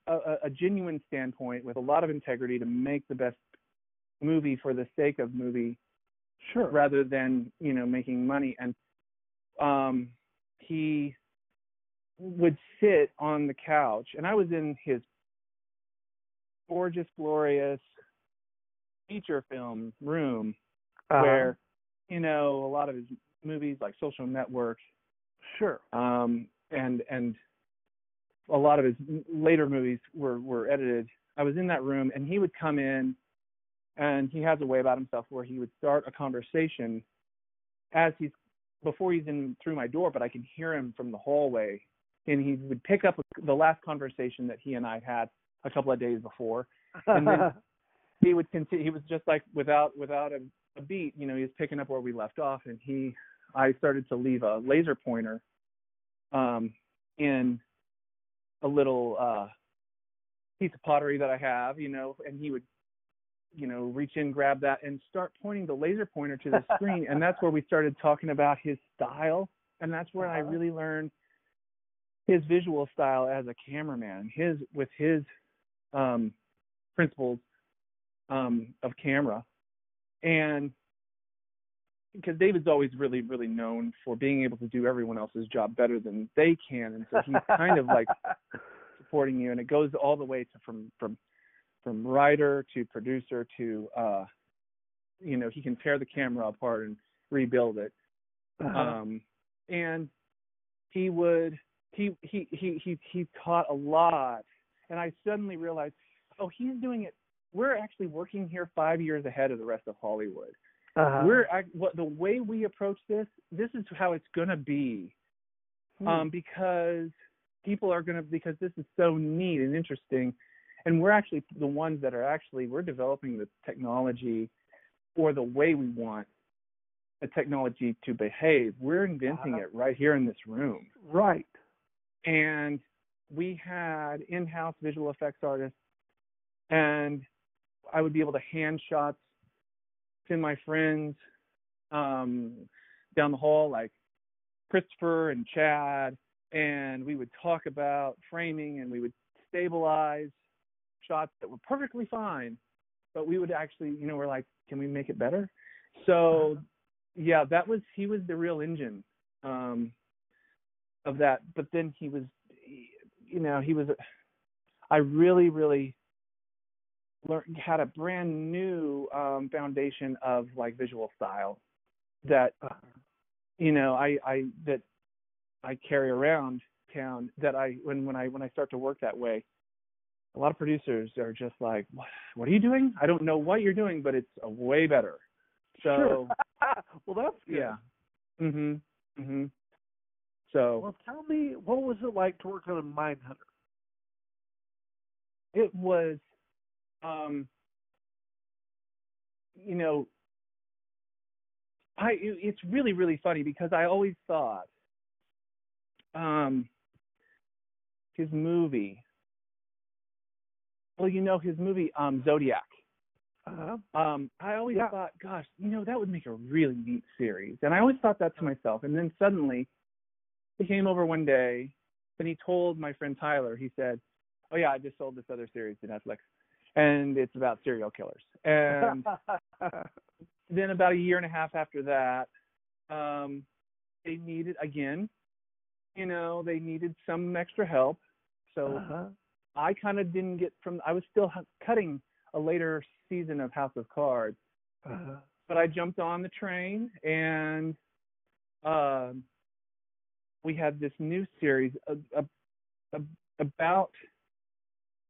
a, a genuine standpoint with a lot of integrity to make the best movie for the sake of movie Sure. rather than you know making money and um he would sit on the couch and i was in his gorgeous glorious feature film room Uh-huh. where you know a lot of his movies like social network Sure. um and and a lot of his later movies were were edited i was in that room and he would come in and he has a way about himself where he would start a conversation as he's before he's in through my door but i can hear him from the hallway. And he would pick up the last conversation that he and i had a couple of days before. And then- he would continue he was just like without without a, a beat you know he was picking up where we left off. And he i started to leave a laser pointer um in a little uh piece of pottery that i have you know and he would you know reach in grab that and start pointing the laser pointer to the screen. And that's where we started talking about his style. And that's where i Uh-huh. really learned his visual style as a cameraman his with his um principles um, of camera, and because David's always really, really known for being able to do everyone else's job better than they can, and so he's kind of like supporting you, and it goes all the way to from from from writer to producer to uh, you know he can tear the camera apart and rebuild it, Uh-huh. um, and he would he he he he he taught a lot, and I suddenly realized, oh, he's doing it. We're actually working here five years ahead of the rest of Hollywood. Uh-huh. We're act- what the way we approach this. This is how it's gonna be, Hmm. um, because people are gonna because this is so neat and interesting, and we're actually the ones that are actually we're developing the technology or the way we want the technology to behave. We're inventing it right here in this room right. and we had in-house visual effects artists and i would be able to hand shots to my friends um down the hall like christopher and chad and we would talk about framing and we would stabilize shots that were perfectly fine but we would actually you know we're like can we make it better? So yeah that was he was the real engine um of that. But then he was you know he was i really really learned had a brand new um foundation of like visual style that Uh-huh. you know i i that i carry around town that i when when i when i start to work that way a lot of producers are just like what, what are you doing i don't know what you're doing but it's a way better so Sure. well, that's good. yeah mhm mhm so Well, tell me, what was it like to work on a Mindhunter? it was um you know i it- it's really really funny because i always thought um his movie well you know his movie um zodiac Uh-huh. um i always Yeah. thought gosh you know that would make a really neat series and i always thought that to myself and then suddenly he came over one day and he told my friend tyler he said oh yeah i just sold this other series to netflix and it's about serial killers and then about a year and a half after that um they needed again you know they needed some extra help so uh-huh. I kind of didn't get from i was still cutting a later season of house of cards Uh-huh. but I jumped on the train and um, we had this new series uh, uh, about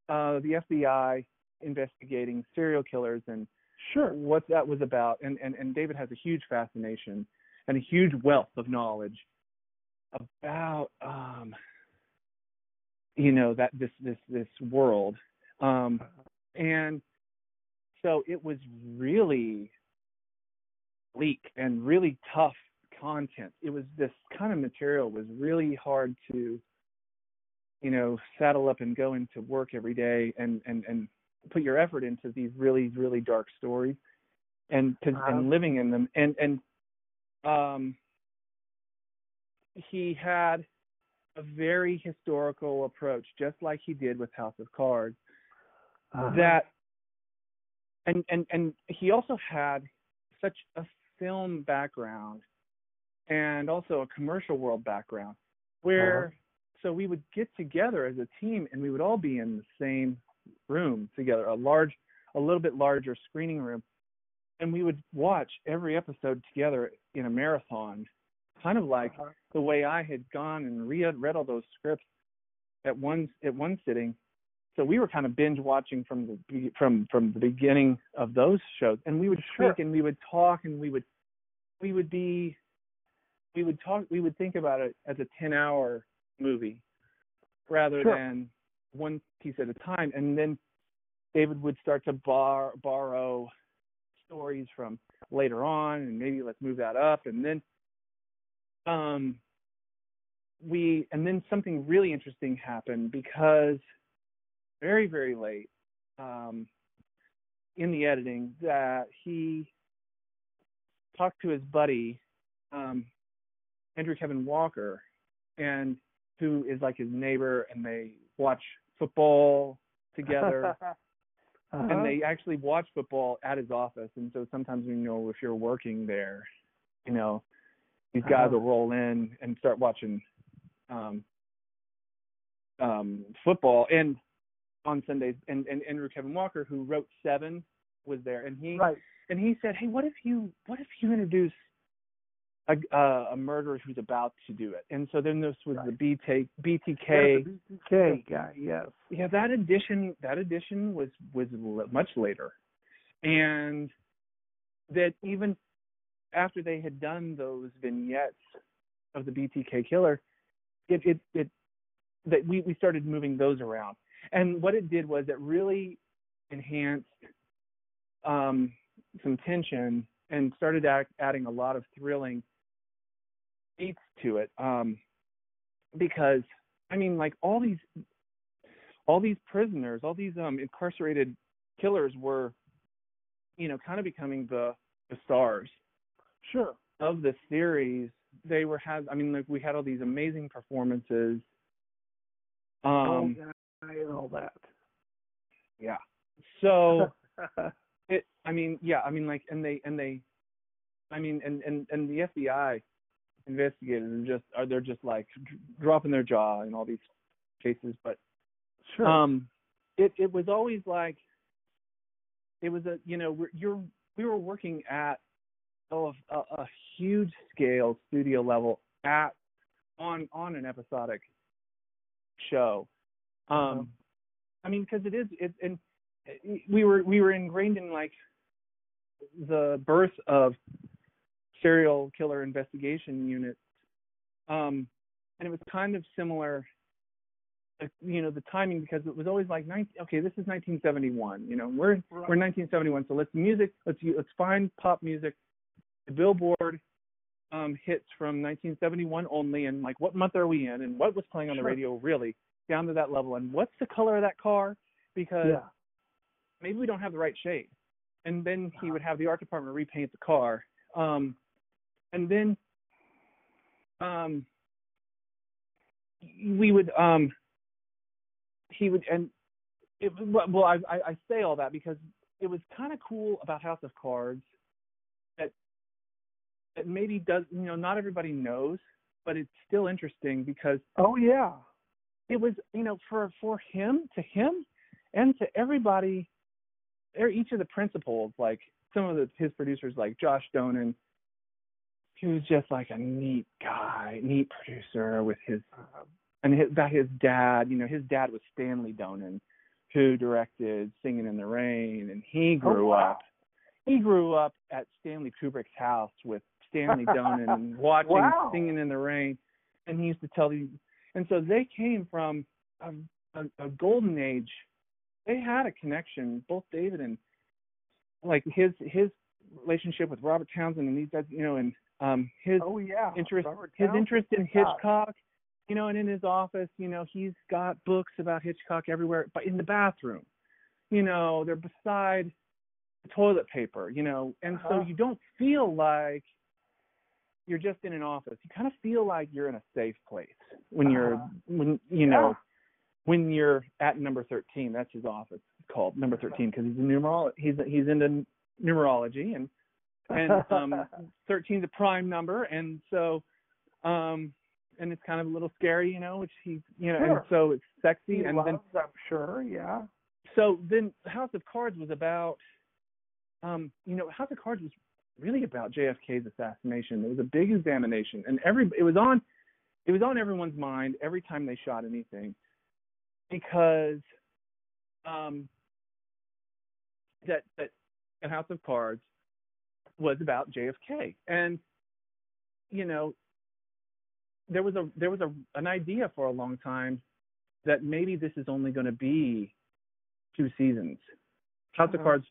uh, the FBI investigating serial killers and Sure. what that was about. And, and, and David has a huge fascination and a huge wealth of knowledge about um, you know that this this this world um, and so it was really bleak and really tough content. It was this kind of material was really hard to, you know, saddle up and go into work every day and and and put your effort into these really really dark stories, and to, Uh-huh. and living in them. And and um, he had a very historical approach, just like he did with House of Cards. Uh-huh. That and and and he also had such a film background and also a commercial world background where Uh-huh. so we would get together as a team and we would all be in the same room together a large a little bit larger screening room and we would watch every episode together in a marathon kind of like Uh-huh. The way I had gone and read read all those scripts at one at one sitting. So we were kind of binge watching from the from from the beginning of those shows, and we would Sure. speak and we would talk and we would we would be we would talk we would think about it as a ten hour movie rather Sure. than one piece at a time, and then David would start to bar, borrow stories from later on, and maybe let's move that up, and then um we and then something really interesting happened because very very late um in the editing that he talked to his buddy um Andrew Kevin Walker and who is like his neighbor and they watch football together Uh-huh. and they actually watch football at his office and so sometimes you know if you're working there you know these guys Uh-huh. will roll in and start watching um um football and on Sundays and, and Andrew Kevin Walker who wrote Seven was there and he right. and he said hey what if you what if you introduce a uh, a murderer who's about to do it and so then this was the BT, BTK Yeah, the BTK guy, yes. yeah that edition that edition was was much later and that even after they had done those vignettes of the btk killer it it it that we we started moving those around and what it did was it really enhanced um some tension and started act, adding a lot of thrilling beats to it um because i mean like all these all these prisoners, all these um incarcerated killers were, you know, kind of becoming the the stars Sure. of the series. They were had I mean like we had all these amazing performances. Um oh, guy and all that. yeah. So it I mean, yeah, I mean like and they and they I mean and and and the FBI investigators are just are they're just like d- dropping their jaw in all these cases but sure. Um, it it was always like it was a you know we're, you're we were working at oh, a, a huge scale studio level at on on an episodic show. Um, Uh-huh. I mean because it is it and we were we were ingrained in like the birth of serial killer investigation units. Um, and it was kind of similar you know the timing because it was always like 19, okay this is 1971 you know we're Right. we're 1971 so let's music let's let's find pop music the billboard um hits from 1971 only and like what month are we in and what was playing on the radio really down to that level and what's the color of that car? Because yeah. maybe we don't have the right shade and then he would have the art department repaint the car. Um and then um we would um he would and it well I, I say all that because it was kind of cool about House of Cards that maybe does you know not everybody knows but it's still interesting because Oh yeah. it was you know for for him to him and to everybody er- each of the principals like some of the his producers like Josh Donen he was just like a neat guy neat producer with his and his, about his dad you know his dad was Stanley Donen who directed Singing in the Rain and he grew wow. up he grew up at Stanley Kubrick's house with Stanley Donen and watching Wow. Singing in the Rain and he used to tell these and so they came from a, a, a golden age. They had a connection, both David and like his his relationship with Robert Townsend and these guys, you know, and um his Oh yeah. interest his interest in. Hitchcock, you know, and in his office, you know, he's got books about Hitchcock everywhere, but in the bathroom, you know, they're beside the toilet paper, you know, and so Uh-huh. you don't feel like you're just in an office. You kind of feel like you're in a safe place when you're Uh-huh. when you know Yeah. when you're at number 13. That's his office called number 13 because he's a numerolo- he's he's into numerology and and um 13 is a prime number and so um and it's kind of a little scary, you know, which he you know and so it's sexy he and loves, then I'm sure. Yeah. so then House of Cards was about um you know House of Cards was really about JFK's assassination. It was a big examination and every it was on it was on everyone's mind every time they shot anything because um that that that House of Cards was about JFK and you know there was a there was a an idea for a long time that maybe this is only going to be two seasons. House of Uh-huh. Cards,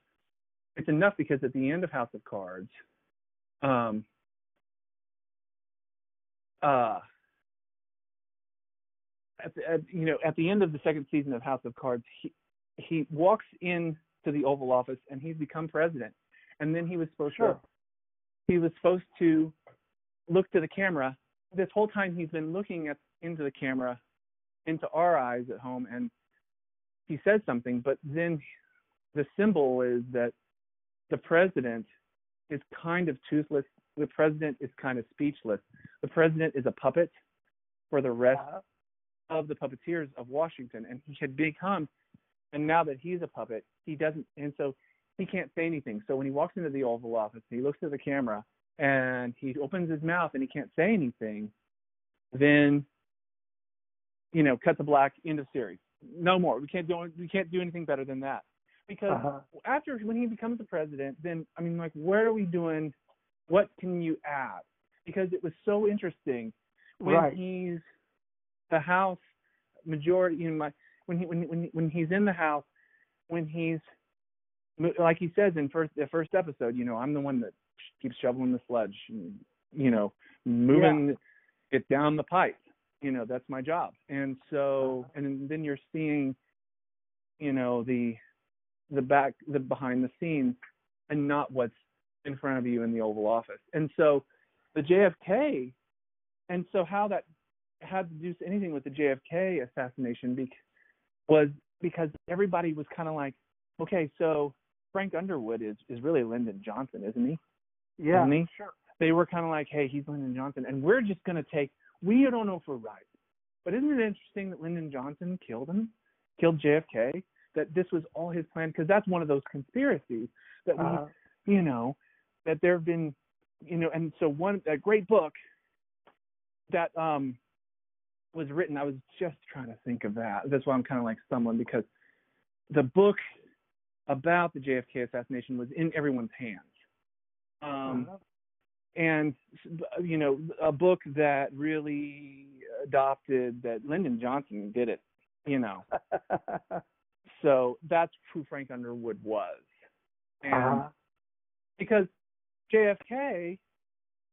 it's enough because at the end of House of Cards, um, uh, at, the, at you know at the end of the second season of House of Cards, he he walks in to the Oval Office and he's become president, and then he was supposed Sure. to he was supposed to look to the camera. This whole time he's been looking at into the camera, into our eyes at home, and he says something, but then the symbol is that the president is kind of toothless. The president is kind of speechless. The president is a puppet for the rest Uh, of the puppeteers of Washington, and he had become. And now that he's a puppet, he doesn't, and so he can't say anything. So when he walks into the Oval Office, he looks at the camera and he opens his mouth and he can't say anything. Then, you know, cut the black end of series. No more. We can't do we can't do anything better than that. Because uh-huh. after when he becomes the president, then I mean, like, where are we doing? What can you add? Because it was so interesting when Right. he's the House majority. You know, my when he when when when he's in the House, when he's like he says in first the first episode, you know, I'm the one that keeps shoveling the sludge, and, you know, moving it down the pipe. You know, that's my job. And so, and then you're seeing, you know, the the back the behind the scenes and not what's in front of you in the Oval Office. And so the JFK and so how that had to do anything with the JFK assassination bec- was because everybody was kind of like, okay, so Frank Underwood is is really Lyndon Johnson, isn't he? Yeah. Isn't he? Sure. They were kind of like, hey, he's Lyndon Johnson, and we're just going to take. We don't know if we're right, but isn't it interesting that Lyndon Johnson killed him, killed JFK? That this was all his plan because that's one of those conspiracies that we Uh, you know, that there have been, you know, and so one a great book that um was written. I was just trying to think of that. That's why I'm kind of like stumbling because the book about the JFK assassination was in everyone's hands. Um, uh-huh. and you know, a book that really adopted that Lyndon Johnson did it. You know, so that's who Frank Underwood was. And uh-huh. because JFK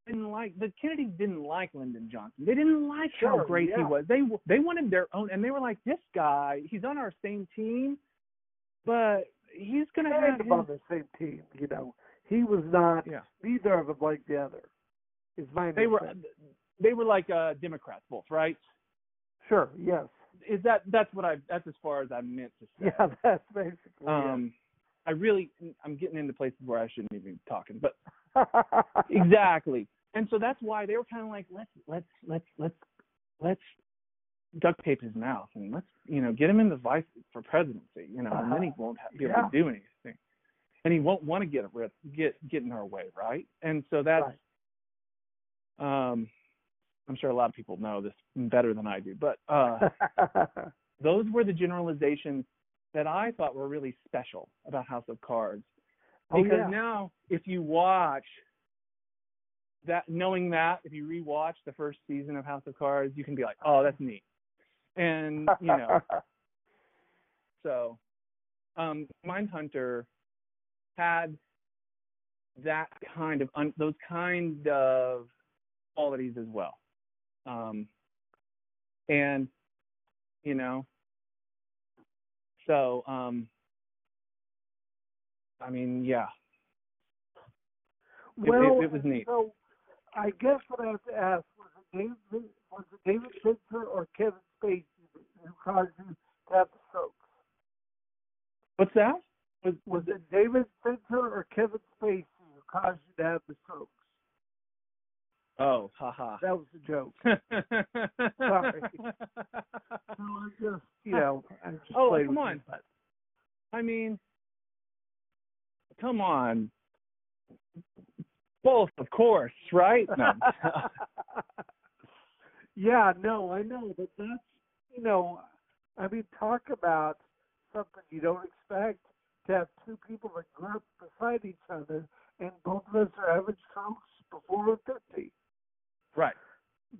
didn't like the Kennedys didn't like Lyndon Johnson. They didn't like how Sure, great he was. They they wanted their own, and they were like, "This guy, he's on our same team, but he's gonna kind have his, on the same team, you know. He was not. yeah." Neither of them liked the other. Is my They were they were like uh Democrats both, right? Sure. Yes. Is that that's what I that's as far as I meant to say. Yeah. That's basically. Um, I really I'm getting into places where I shouldn't even be talking, but exactly. And so that's why they were kind of like, let's let's let's let's let's duct tape his mouth and let's you know get him in the vice for presidency, you know, and then he Uh-huh. won't have, be able Yeah. to do anything, and he won't want to get get get in our way, right? And so that's um, I'm sure a lot of people know this better than I do, but uh, those were the generalizations that I thought were really special about House of Cards. Oh, because yeah. now if you watch that knowing that if you rewatch the first season of House of Cards you can be like oh that's neat. And you know. So um Mindhunter had that kind of un- those kind of qualities as well um and you know so um I mean yeah it- well, it was neat. So I guess what I have to ask was it David was it David Fincher or Kevin Spacey who caused you to have the strokes? What's that? Was was it David Fincher or Kevin Spacey who caused you to have the strokes? Oh, haha. That was a joke. Sorry. So I just, you know, I just Oh, come on. you, but- I mean, come on. Both, of course, right? No. yeah, no, I know, but that's you know, I mean, talk about something you don't expect to have two people that grew up beside each other, and both of us are average strokes before we're fifty. Right.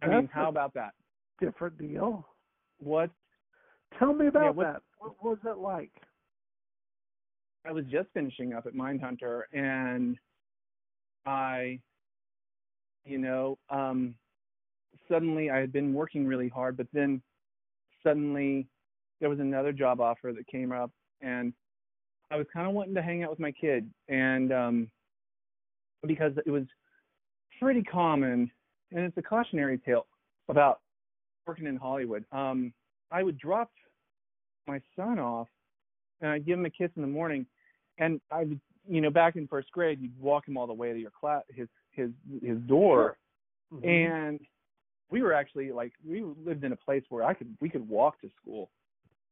I That's mean, how about that? different deal? What Tell me about what- that. What was it like? I was just finishing up at Mindhunter and I you know, um suddenly I had been working really hard, but then suddenly there was another job offer that came up and I was kind of wanting to hang out with my kid and um because it was pretty common and it's a cautionary tale about working in Hollywood. Um I would drop my son off and I'd give him a kiss in the morning and I would you know back in first grade you'd walk him all the way to your class his his his door Mhm. and we were actually like we lived in a place where I could we could walk to school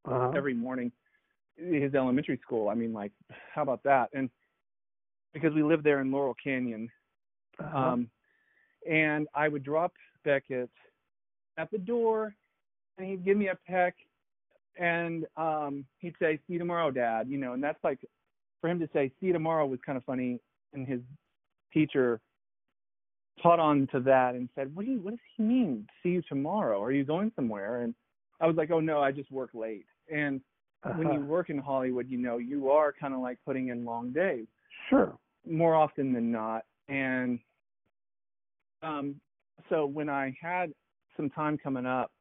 uh-huh. every morning his elementary school i mean like how about that and because we lived there in laurel canyon Uh-huh. um and i would drop beckett at the door and he'd give me a peck and um he'd say see you tomorrow dad you know and that's like for him to say see you tomorrow was kind of funny and his teacher caught on to that and said what do you what does he mean see you tomorrow are you going somewhere and i was like oh no i just work late and when you Uh-huh. work in Hollywood, you know, you are kind of like putting in long days sure. more often than not. And um, so when I had some time coming up,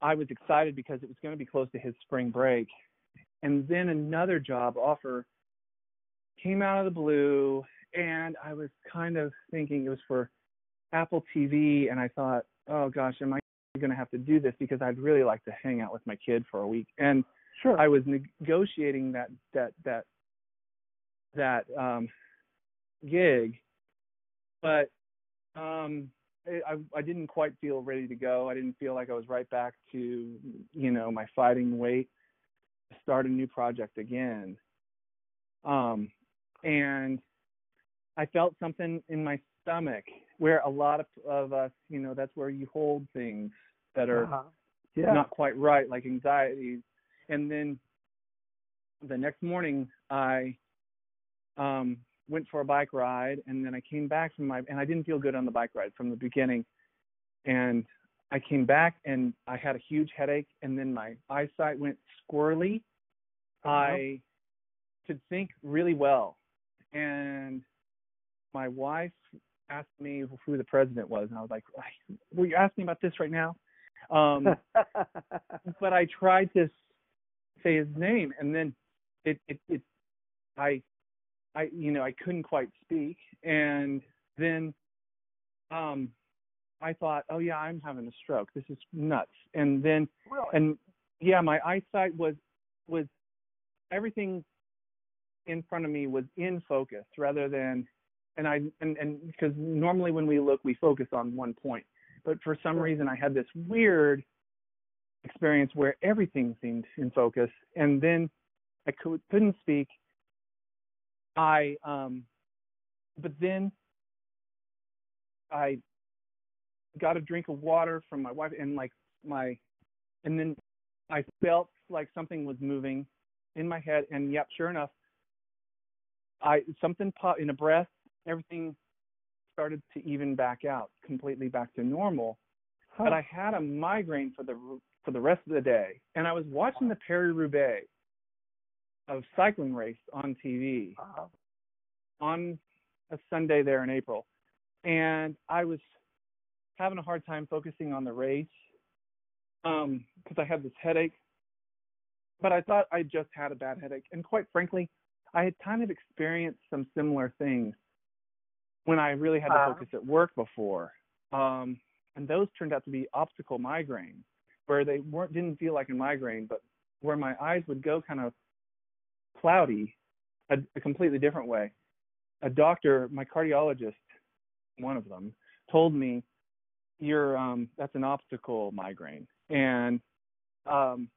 I was excited because it was going to be close to his spring break. And then another job offer came out of the blue, and I was kind of thinking it was for Apple TV. And I thought, oh gosh, am I going to have to do this? Because I'd really like to hang out with my kid for a week. And Sure. I was negotiating that that that that um gig, but um I I didn't quite feel ready to go. I didn't feel like I was right back to you know my fighting weight start a new project again. Um and I felt something in my stomach where a lot of of us, you know, that's where you hold things that are uh-huh. yeah. not quite right, like anxiety. And then the next morning, I um, went for a bike ride, and then I came back from my, and I didn't feel good on the bike ride from the beginning. And I came back, and I had a huge headache, and then my eyesight went squirrely. I could think really well, and my wife asked me who the president was, and I was like, "Were you asking about this right now?" Um, but I tried to say his name, and then it, it, it, I, I, you know, I couldn't quite speak, and then, um, I thought, oh yeah, I'm having a stroke. This is nuts. And then, Really? and yeah, my eyesight was, was everything in front of me was in focus rather than, and I, and and because normally when we look, we focus on one point, but for some reason I had this weird experience where everything seemed in focus and then i could, couldn't speak i um but then i got a drink of water from my wife and like my and then i felt like something was moving in my head and yep sure enough i something popped in a breath everything started to even back out completely back to normal. Huh. but I had a migraine for the for the rest of the day, and I was watching the Paris Roubaix of cycling race on TV on a Sunday there in April, and I was having a hard time focusing on the race um because I had this headache. But I thought I just had a bad headache, and quite frankly, I had kind of experienced some similar things when I really had to focus at work before. Um, and those turned out to be optical migraines, where they weren't didn't feel like a migraine, but where my eyes would go kind of cloudy, a, a completely different way. A doctor, my cardiologist, one of them, told me, "You're um, that's an optical migraine," and um,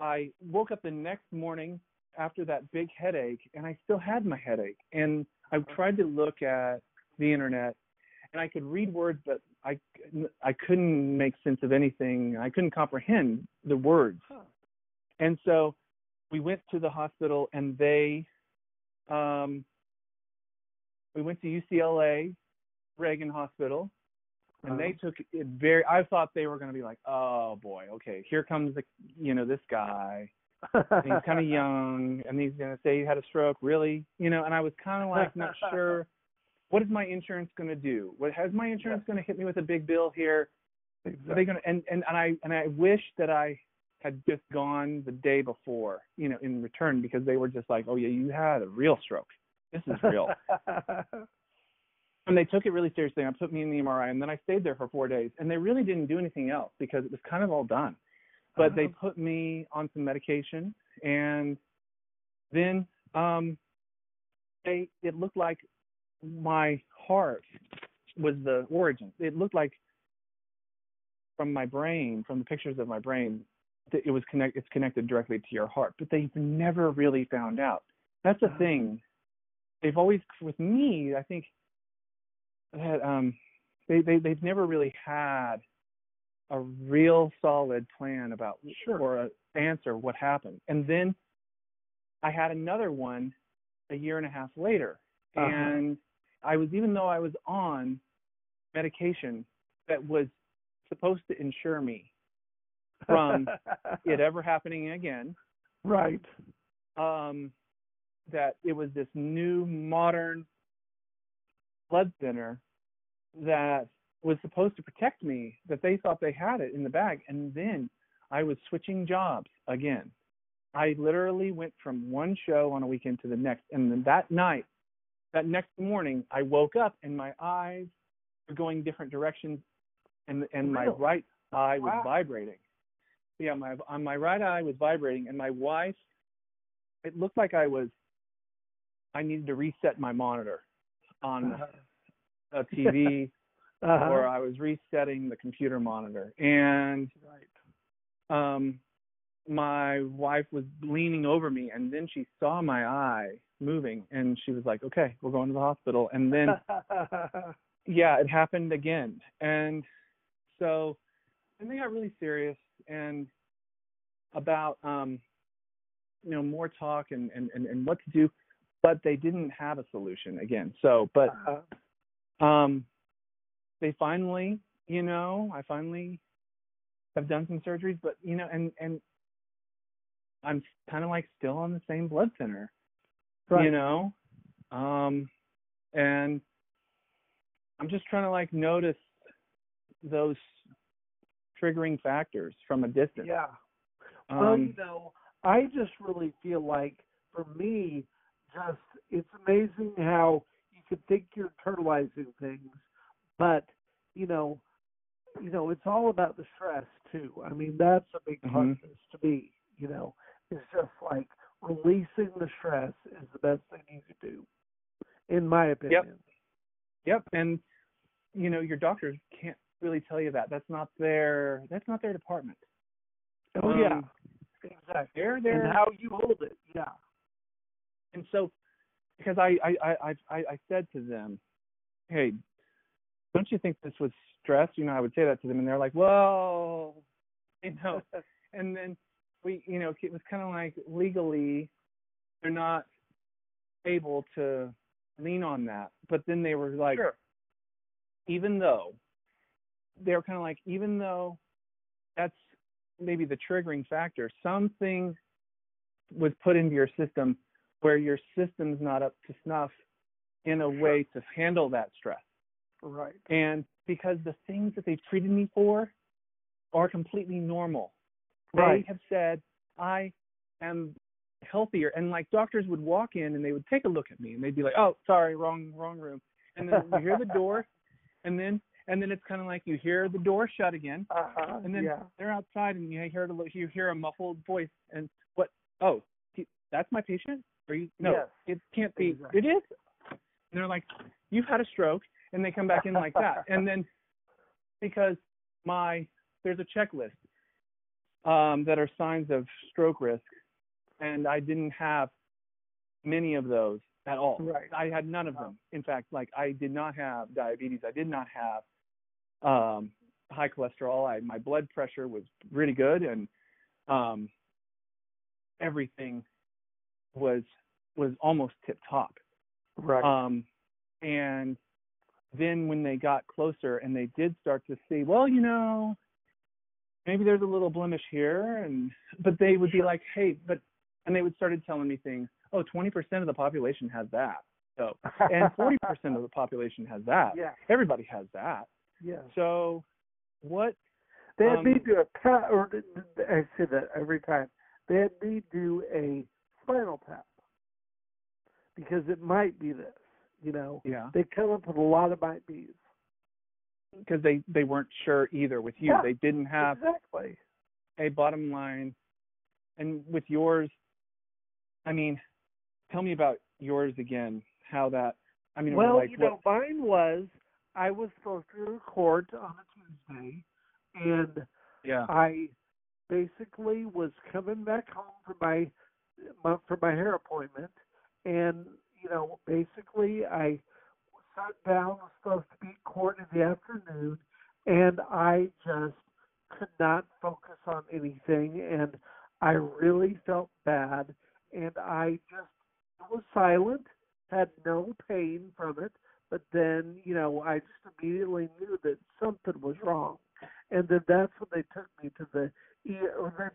I woke up the next morning after that big headache, and I still had my headache. And I tried to look at the internet, and I could read words, but I I couldn't make sense of anything. I couldn't comprehend the words. And so we went to the hospital, and they um, we went to UCLA Reagan Hospital, and they took it very. I thought they were going to be like, oh boy, okay, here comes the you know this guy. And he's kind of young and he's going to say he had a stroke. Really? You know and i was kind of like not sure what is my insurance going to do? What has my insurance going to hit me with a big bill here? Are they going to and, and and i and i wish that i had just gone the day before you know in return because they were just like oh yeah you had a real stroke. This is real. And they took it really seriously and I put me in the mri and then i stayed there for four days and they really didn't do anything else because it was kind of all done. But they Uh-huh. put me on some medication and then um they it looked like my heart was the origin. It looked like from my brain from the pictures of my brain it was connect it's connected directly to your heart but they've never really found out that's a Ah. thing they've always with me i think that um they, they they've never really had a real solid plan about Sure. or a answer what happened. And then I had another one a year and a half later. Uh-huh. And I was even though I was on medication that was supposed to insure me from it ever happening again, right. um, that it was this new modern blood thinner that was supposed to protect me, that they thought they had it in the bag. And then I was switching jobs again. I literally went from one show on a weekend to the next. And then that night, that next morning, I woke up and my eyes were going different directions and and my right eye was Wow. vibrating. Yeah, my on my right eye was vibrating and my wife it looked like I was I needed to reset my monitor on Uh-huh. a TV Uh-huh. or I was resetting the computer monitor. And right. um my wife was leaning over me and then she saw my eye moving and she was like, "Okay, we're going to the hospital." And then yeah, it happened again. And so and they got really serious and about um you know more talk and and and, and what to do, but they didn't have a solution again. So, but Uh-huh. um they finally you know i finally have done some surgeries but you know and and i'm kind of like still on the same blood thinner right. you know um and i'm just trying to like notice those triggering factors from a distance Yeah. Well, um you know, I just really feel like for me, just it's amazing how you could think you're internalizing things, but you know, you know, it's all about the stress too. I mean, that's a big part Mhm. of this to me. You know, it's just like releasing the stress is the best thing you could do, in my opinion. Yep, and you know your doctors can't really tell you that. That's not their that's not their department. Oh yeah, Um, exactly. They're there, And how you hold it. Yeah. and so because I I I I I said to them, hey, don't you think this was stress? You know, I would say that to them, and they're like, well, you know, and then we you know it was kind of like legally they're not able to lean on that, but then they were like, sure. even though they were kind of like, even though that's maybe the triggering factor, something was put into your system where your system's not up to snuff in a way to handle that stress. Right. And because the things that they've treated me for are completely normal. They have said, I am healthier and like doctors would walk in and they would take a look at me and they'd be like oh sorry wrong wrong room and then you hear the door and then and then it's kind of like you hear the door shut again uh-huh. and then yeah. they're outside and you hear the you hear a muffled voice and what oh he, that's my patient are you no Yes. it can't be Exactly. it is and they're like you've had a stroke and they come back in like that and then because my there's a checklist um, that are signs of stroke risk, and I didn't have many of those at all. Right. I had none of them. In fact, like I did not have diabetes. I did not have um, high cholesterol. I my blood pressure was really good, and um, everything was was almost tip top. Right. Um, and then when they got closer and they did start to see, well, you know, maybe there's a little blemish here, and but they would be like, hey, but, and they would started telling me things. Oh, 20% of the population has that. So, and 40% of the population has that. yeah. Everybody has that. Yeah. So, what? They had Um, me do a pat, or I say that every time. They had me do a spinal tap because it might be this. You know, Yeah, they come up with a lot of might be's. because they they weren't sure either with you. Yeah, They didn't have exactly. a bottom line. And with yours, I mean, tell me about yours again. How that? I mean, well, like you what, know, mine was I was supposed to record on a Tuesday, and yeah, I basically was coming back home for my, my for my hair appointment, and you know, basically I sat down was supposed to be in court in the afternoon, and I just could not focus on anything, and I really felt bad, and I just was silent, had no pain from it, but then you know I just immediately knew that something was wrong, and then that's when they took me to the E-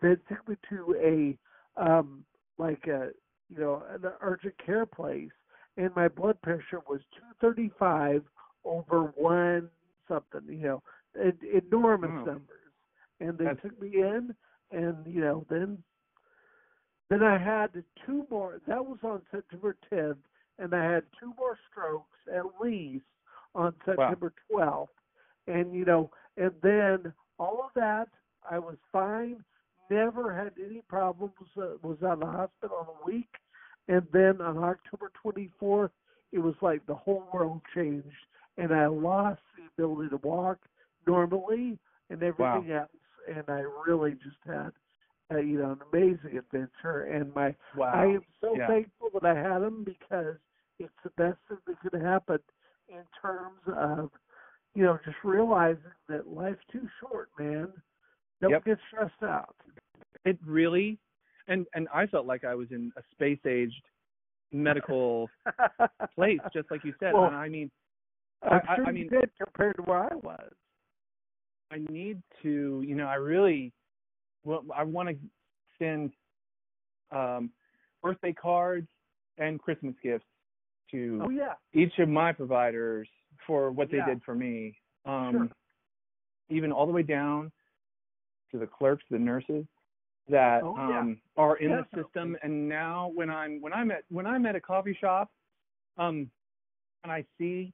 they they took me to a um like a you know an urgent care place, and my blood pressure was 235 over one something, you know, en- enormous Wow. numbers, and they That's- took me in, and you know then then I had two more. That was on September 10th, and I had two more strokes at least on September 12th. And you know, and then all of that, I was fine. Never had any problems. Uh, was out of the hospital in a week, and then on October 24th, it was like the whole world changed, and I lost the ability to walk normally and everything else. And I really just had, uh, you know, an amazing adventure. And my wow. I am so Yeah. thankful that I had them because it's the best thing that could happen in terms of, you know, just realizing that life's too short, man. Don't Yep. get stressed out. it really, and and I felt like I was in a space aged medical place, just like you said. Well, and I mean, I'm I- sure I you mean- compared to where I was. I need to, you know, I really, well, I want to send um, birthday cards and Christmas gifts to Oh yeah. each of my providers for what they Yeah. did for me. Um, Sure. Even all the way down to the clerks, the nurses that Oh, yeah. um, are in the system. And now when I'm when I'm at when I'm at a coffee shop, um, and I see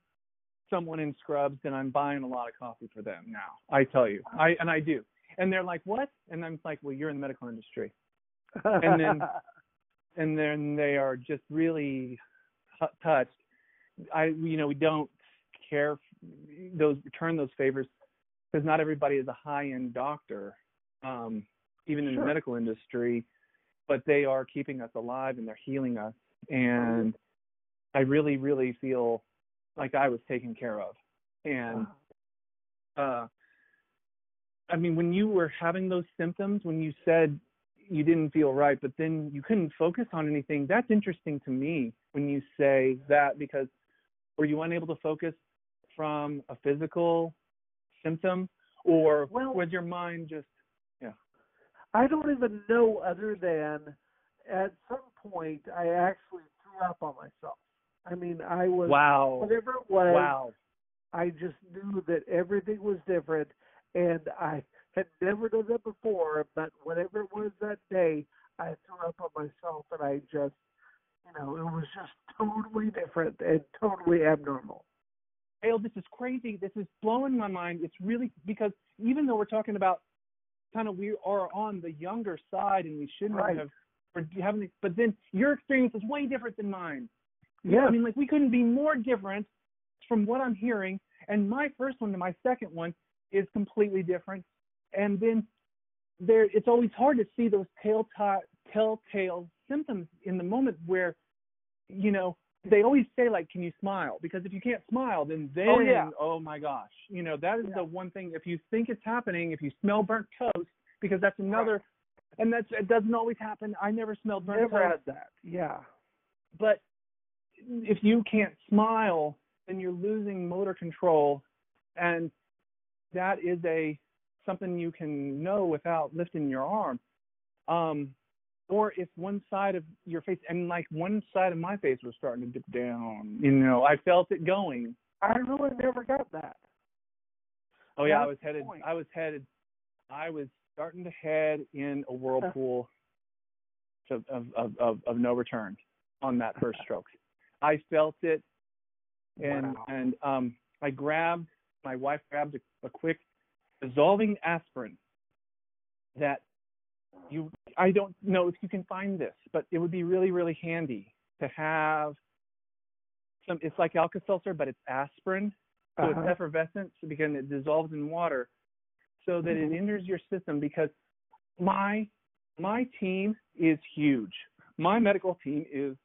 someone in scrubs, then I'm buying a lot of coffee for them. Now I tell you, I and I do. And they're like, "What?" And I'm like, "Well, you're in the medical industry." And then- and then they are just really hu- touched. I, you know, we don't care f- those return those favors because not everybody is a high-end doctor, um, even in Sure. the medical industry, but they are keeping us alive and they're healing us. And I really, really feel like I was taken care of. And uh, I mean, when you were having those symptoms, when you said you didn't feel right, but then you couldn't focus on anything, that's interesting to me when you say that because were you unable to focus from a physical symptom or Well- was your mind just yeah? I don't even know other than at some point I actually threw up on myself. I mean, I was wow whatever it was. wow I just knew that everything was different, and I had never done that before. But whatever it was that day, I threw up on myself, and I just, you know, it was just totally different and totally abnormal. Dale, this is crazy. This is blowing my mind. It's really because even though we're talking about kind of we are on the younger side and we shouldn't Right. have or having but then your experience is way different than mine. Yeah. I mean like we couldn't be more different from what I'm hearing and my first one to my second one is completely different. And then there it's always hard to see those telltale telltale symptoms in the moment where you know they always say like can you smile because if you can't smile then then Oh, yeah. oh my gosh you know that is Yeah. the one thing if you think it's happening if you smell burnt toast because that's another and that's it doesn't always happen i never smelled burnt Never toast had that. Yeah. but if you can't smile then you're losing motor control and that is a something you can know without lifting your arm um or if one side of your face and like one side of my face was starting to dip down you know i felt it going I really never got that. oh yeah i was headed point. i was headed i was starting to head in a whirlpool of of of of, of no return on that first stroke i felt it and Wow. and um I grabbed my wife grabbed a, a quick dissolving aspirin that you I don't know if you can find this, but it would be really really handy to have some it's like Alka-Seltzer but it's aspirin. So Uh-huh. it's effervescent so because it dissolves in water so that it enters your system because my my team is huge. My medical team is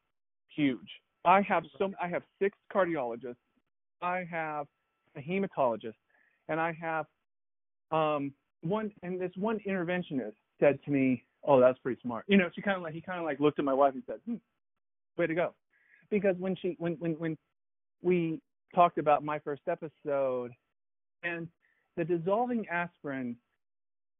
huge. I have so I have six cardiologists. I have a hematologist, and I have um one and this one interventionist said to me, "Oh, that's pretty smart." You know, she kind of like he kind of like looked at my wife and said, hmm, "Way to go," because when she when when when we talked about my first episode and the dissolving aspirin,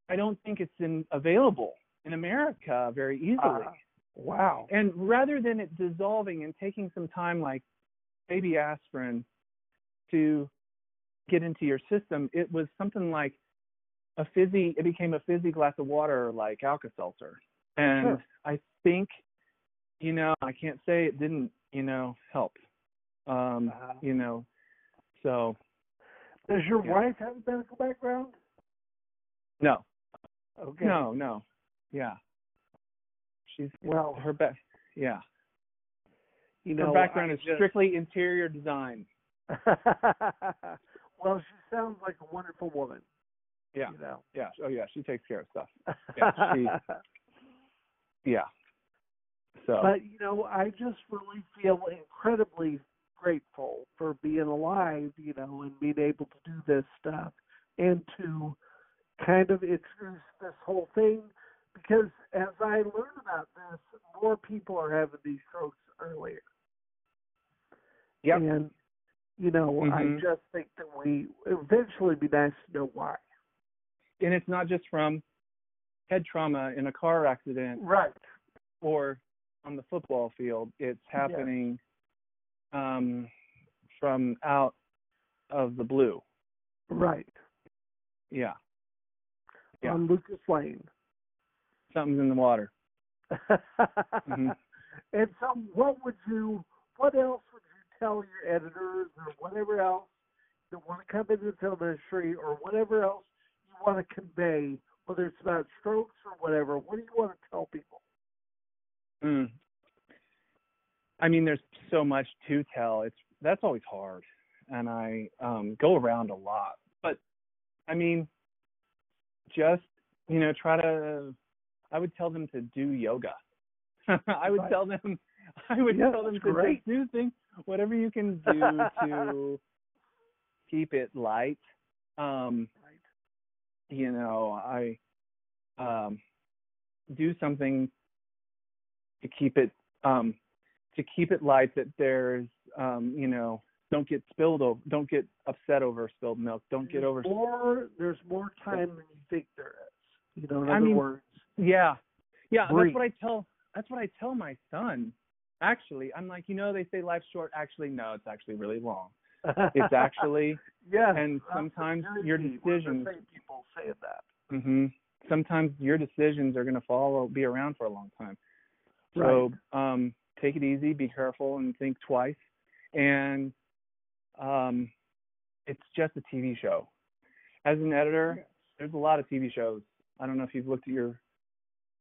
I don't think it's in, available in America very easily. Uh, wow. And rather than it dissolving and taking some time, like baby aspirin, to get into your system, it was something like a fizzy. It became a fizzy glass of water, like Alka-Seltzer. And Sure. I think, you know, I can't say it didn't, you know, help. Um, Uh-huh. you know, so Does your yeah. wife have a medical background? no, Okay. no, no, yeah. She's Well, her back. Yeah, you know, her background I is just- strictly interior design. well, she sounds like a wonderful woman. Yeah. You know. Yeah. Oh yeah, she takes care of stuff. Yeah, she- Yeah. So but you know, I just really feel incredibly grateful for being alive, you know, and being able to do this stuff and to kind of introduce this whole thing because as I learn about this, more people are having these strokes earlier. Yep. And you know, I Mhm. just think that we eventually be nice to know why. and it's not just from head trauma in a car accident Right. or on the football field. It's happening um, from out of the blue. Right. Yeah. Yeah. On Lucas Lane. Something's in the water. Mhm. And so, what would you? What else tell your editors or whatever else that want to come into the film industry or whatever else you want to convey, whether it's about strokes or whatever? What do you want to tell people? Mm. I mean, there's so much to tell. It's that's always hard, and I um, go around a lot. But I mean, just you know, try to. I would tell them to do yoga. I would Right. tell them. I would Yeah, tell them to great. do things, whatever you can do to keep it light. Um, you know, I um, do something to keep it um, to keep it light. That there's, um, you know, don't get spilled over, don't get upset over spilled milk, don't get over. more. There's more time than you think there is. You know, in I other mean, words. Yeah, yeah. Breathe. That's what I tell. That's what I tell my son. Actually, I'm like, you know, they say life's short. Actually, no, it's actually really long. It's actually yes. and sometimes your decisions- same people say that. hmm sometimes your decisions are going to follow be around for a long time. Right. So um, take it easy, be careful, and think twice. And um, it's just a TV show. As an editor, there's a lot of TV shows. I don't know if you've looked at your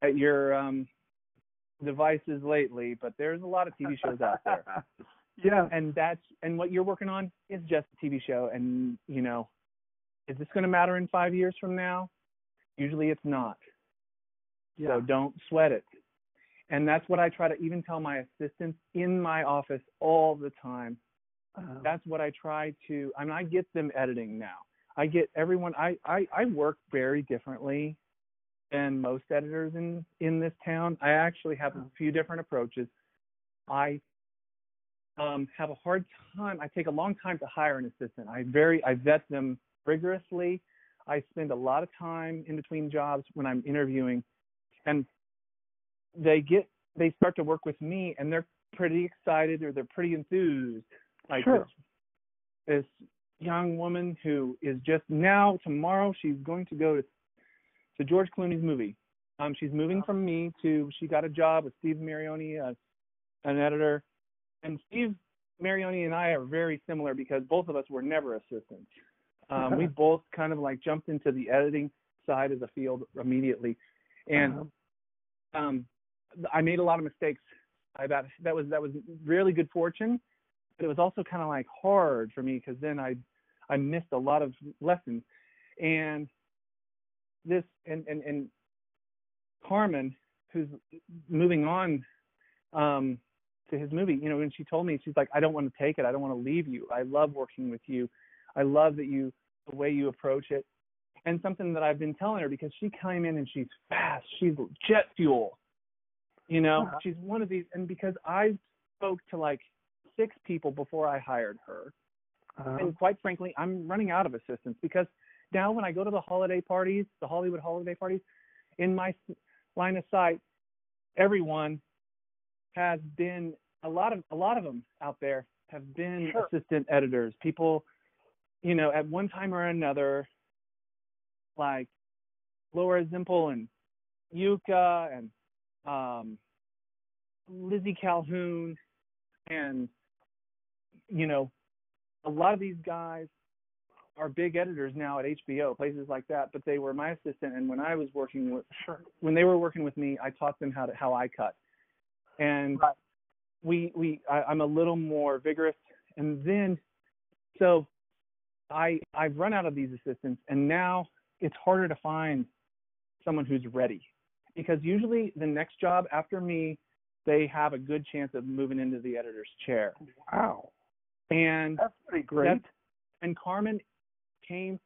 at your um, devices lately, but there's a lot of TV shows out there. yeah. and that's and what you're working on is just a TV show. And you know, is this going to matter in five years from now? Usually, it's not. Yeah. So don't sweat it. And that's what I try to even tell my assistants in my office all the time. Uh, That's what I try to. I mean, I get them editing now. I get everyone. I I, I work very differently than most editors in in this town. I actually have a few different approaches. I um, have a hard time. I take a long time to hire an assistant. I very I vet them rigorously. I spend a lot of time in between jobs when I'm interviewing, and they get they start to work with me, and they're pretty excited or they're pretty enthused. Like Sure. this, this young woman who is just now tomorrow she's going to go to to George Clooney's movie. Um, she's moving from me to she got a job with Steve Mirrione, uh, an editor, and Steve Mirrione and I are very similar because both of us were never assistants. Um, we both kind of like jumped into the editing side of the field immediately, and Uh-huh. um, I made a lot of mistakes. I that that was that was really good fortune, but it was also kind of like hard for me because then I I missed a lot of lessons, and this and and and Carmen, who's moving on um, to his movie, you know, when she told me, she's like, I don't want to take it. I don't want to leave you. I love working with you. I love that you the way you approach it. And something that I've been telling her because she came in and she's fast. She's jet fuel. You know, Uh-huh. she's one of these and because I spoke to like six people before I hired her. Uh, And quite frankly, I'm running out of assistants because now when I go to the holiday parties, the Hollywood holiday parties, in my line of sight, everyone has been a lot of a lot of them out there have been Sure. assistant editors. People, you know, at one time or another, like Laura Zimpel and Yuka and um, Lizzie Calhoun and you know a lot of these guys are big editors now at HBO, places like that. But they were my assistant, and when I was working with, when they were working with me, I taught them how to how I cut, and Right. we we I, I'm a little more vigorous, and then so I I've run out of these assistants, and now it's harder to find someone who's ready, because usually the next job after me, they have a good chance of moving into the editor's chair, wow. and That's pretty great. that's- and Carmen came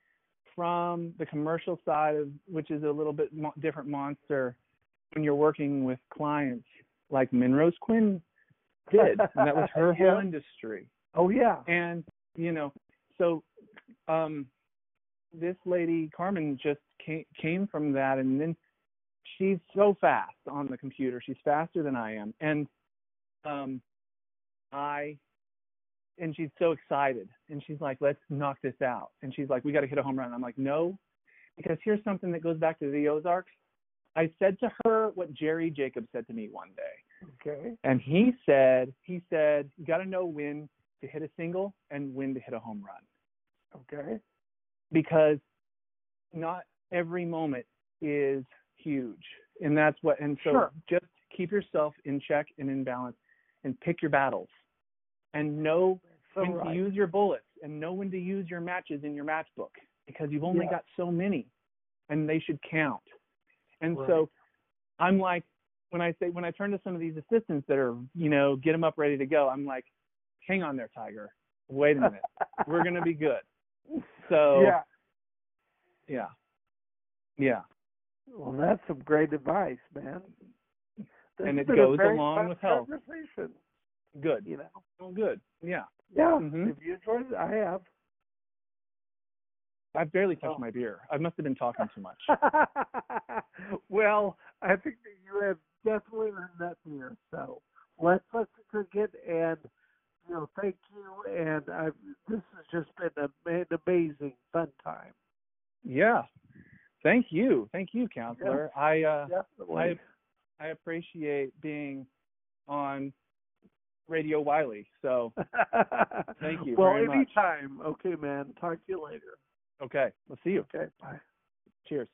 from the commercial side of which is a little bit mo- different monster when you're working with clients like Minrose Quinn did, and that was her whole industry. oh yeah. And you know, so um, this lady Carmen just came came from that, and then she's so fast on the computer. She's faster than I am, and um, I and she's so excited, and she's like, "Let's knock this out." And she's like, "We got to hit a home run." I'm like, "No," because here's something that goes back to the Ozarks. I said to her what Jerry Jacobs said to me one day. Okay. And he said, he said, you got to know when to hit a single and when to hit a home run Okay. because not every moment is huge. And that's what, and so Sure. just keep yourself in check and in balance and pick your battles and know So when right. to use your bullets and know when to use your matches in your matchbook because you've only Yeah. got so many and they should count. And Right. so I'm like, when I say, when I turn to some of these assistants that are, you know, get them up ready to go, I'm like, hang on there, Tiger. Wait a minute. We're going to be good. So, yeah. yeah. Yeah. Well, that's some great advice, man. This And it goes along with health. Good. you know. Oh, good. Yeah. Yeah. Mhm. If you enjoyed it, I have. I've barely touched Oh. my beer. I must have been talking too much. well, I think that you have definitely earned that beer. So let's let's drink it, and you know, thank you. And I, this has just been a, an amazing, fun time. Yeah. Thank you, thank you, counselor. I uh, Definitely. I appreciate being on Radio Wiley. So Thank you Well, very much. anytime. Okay, man. Talk to you later. okay, we'll see you. Okay. Bye. Cheers.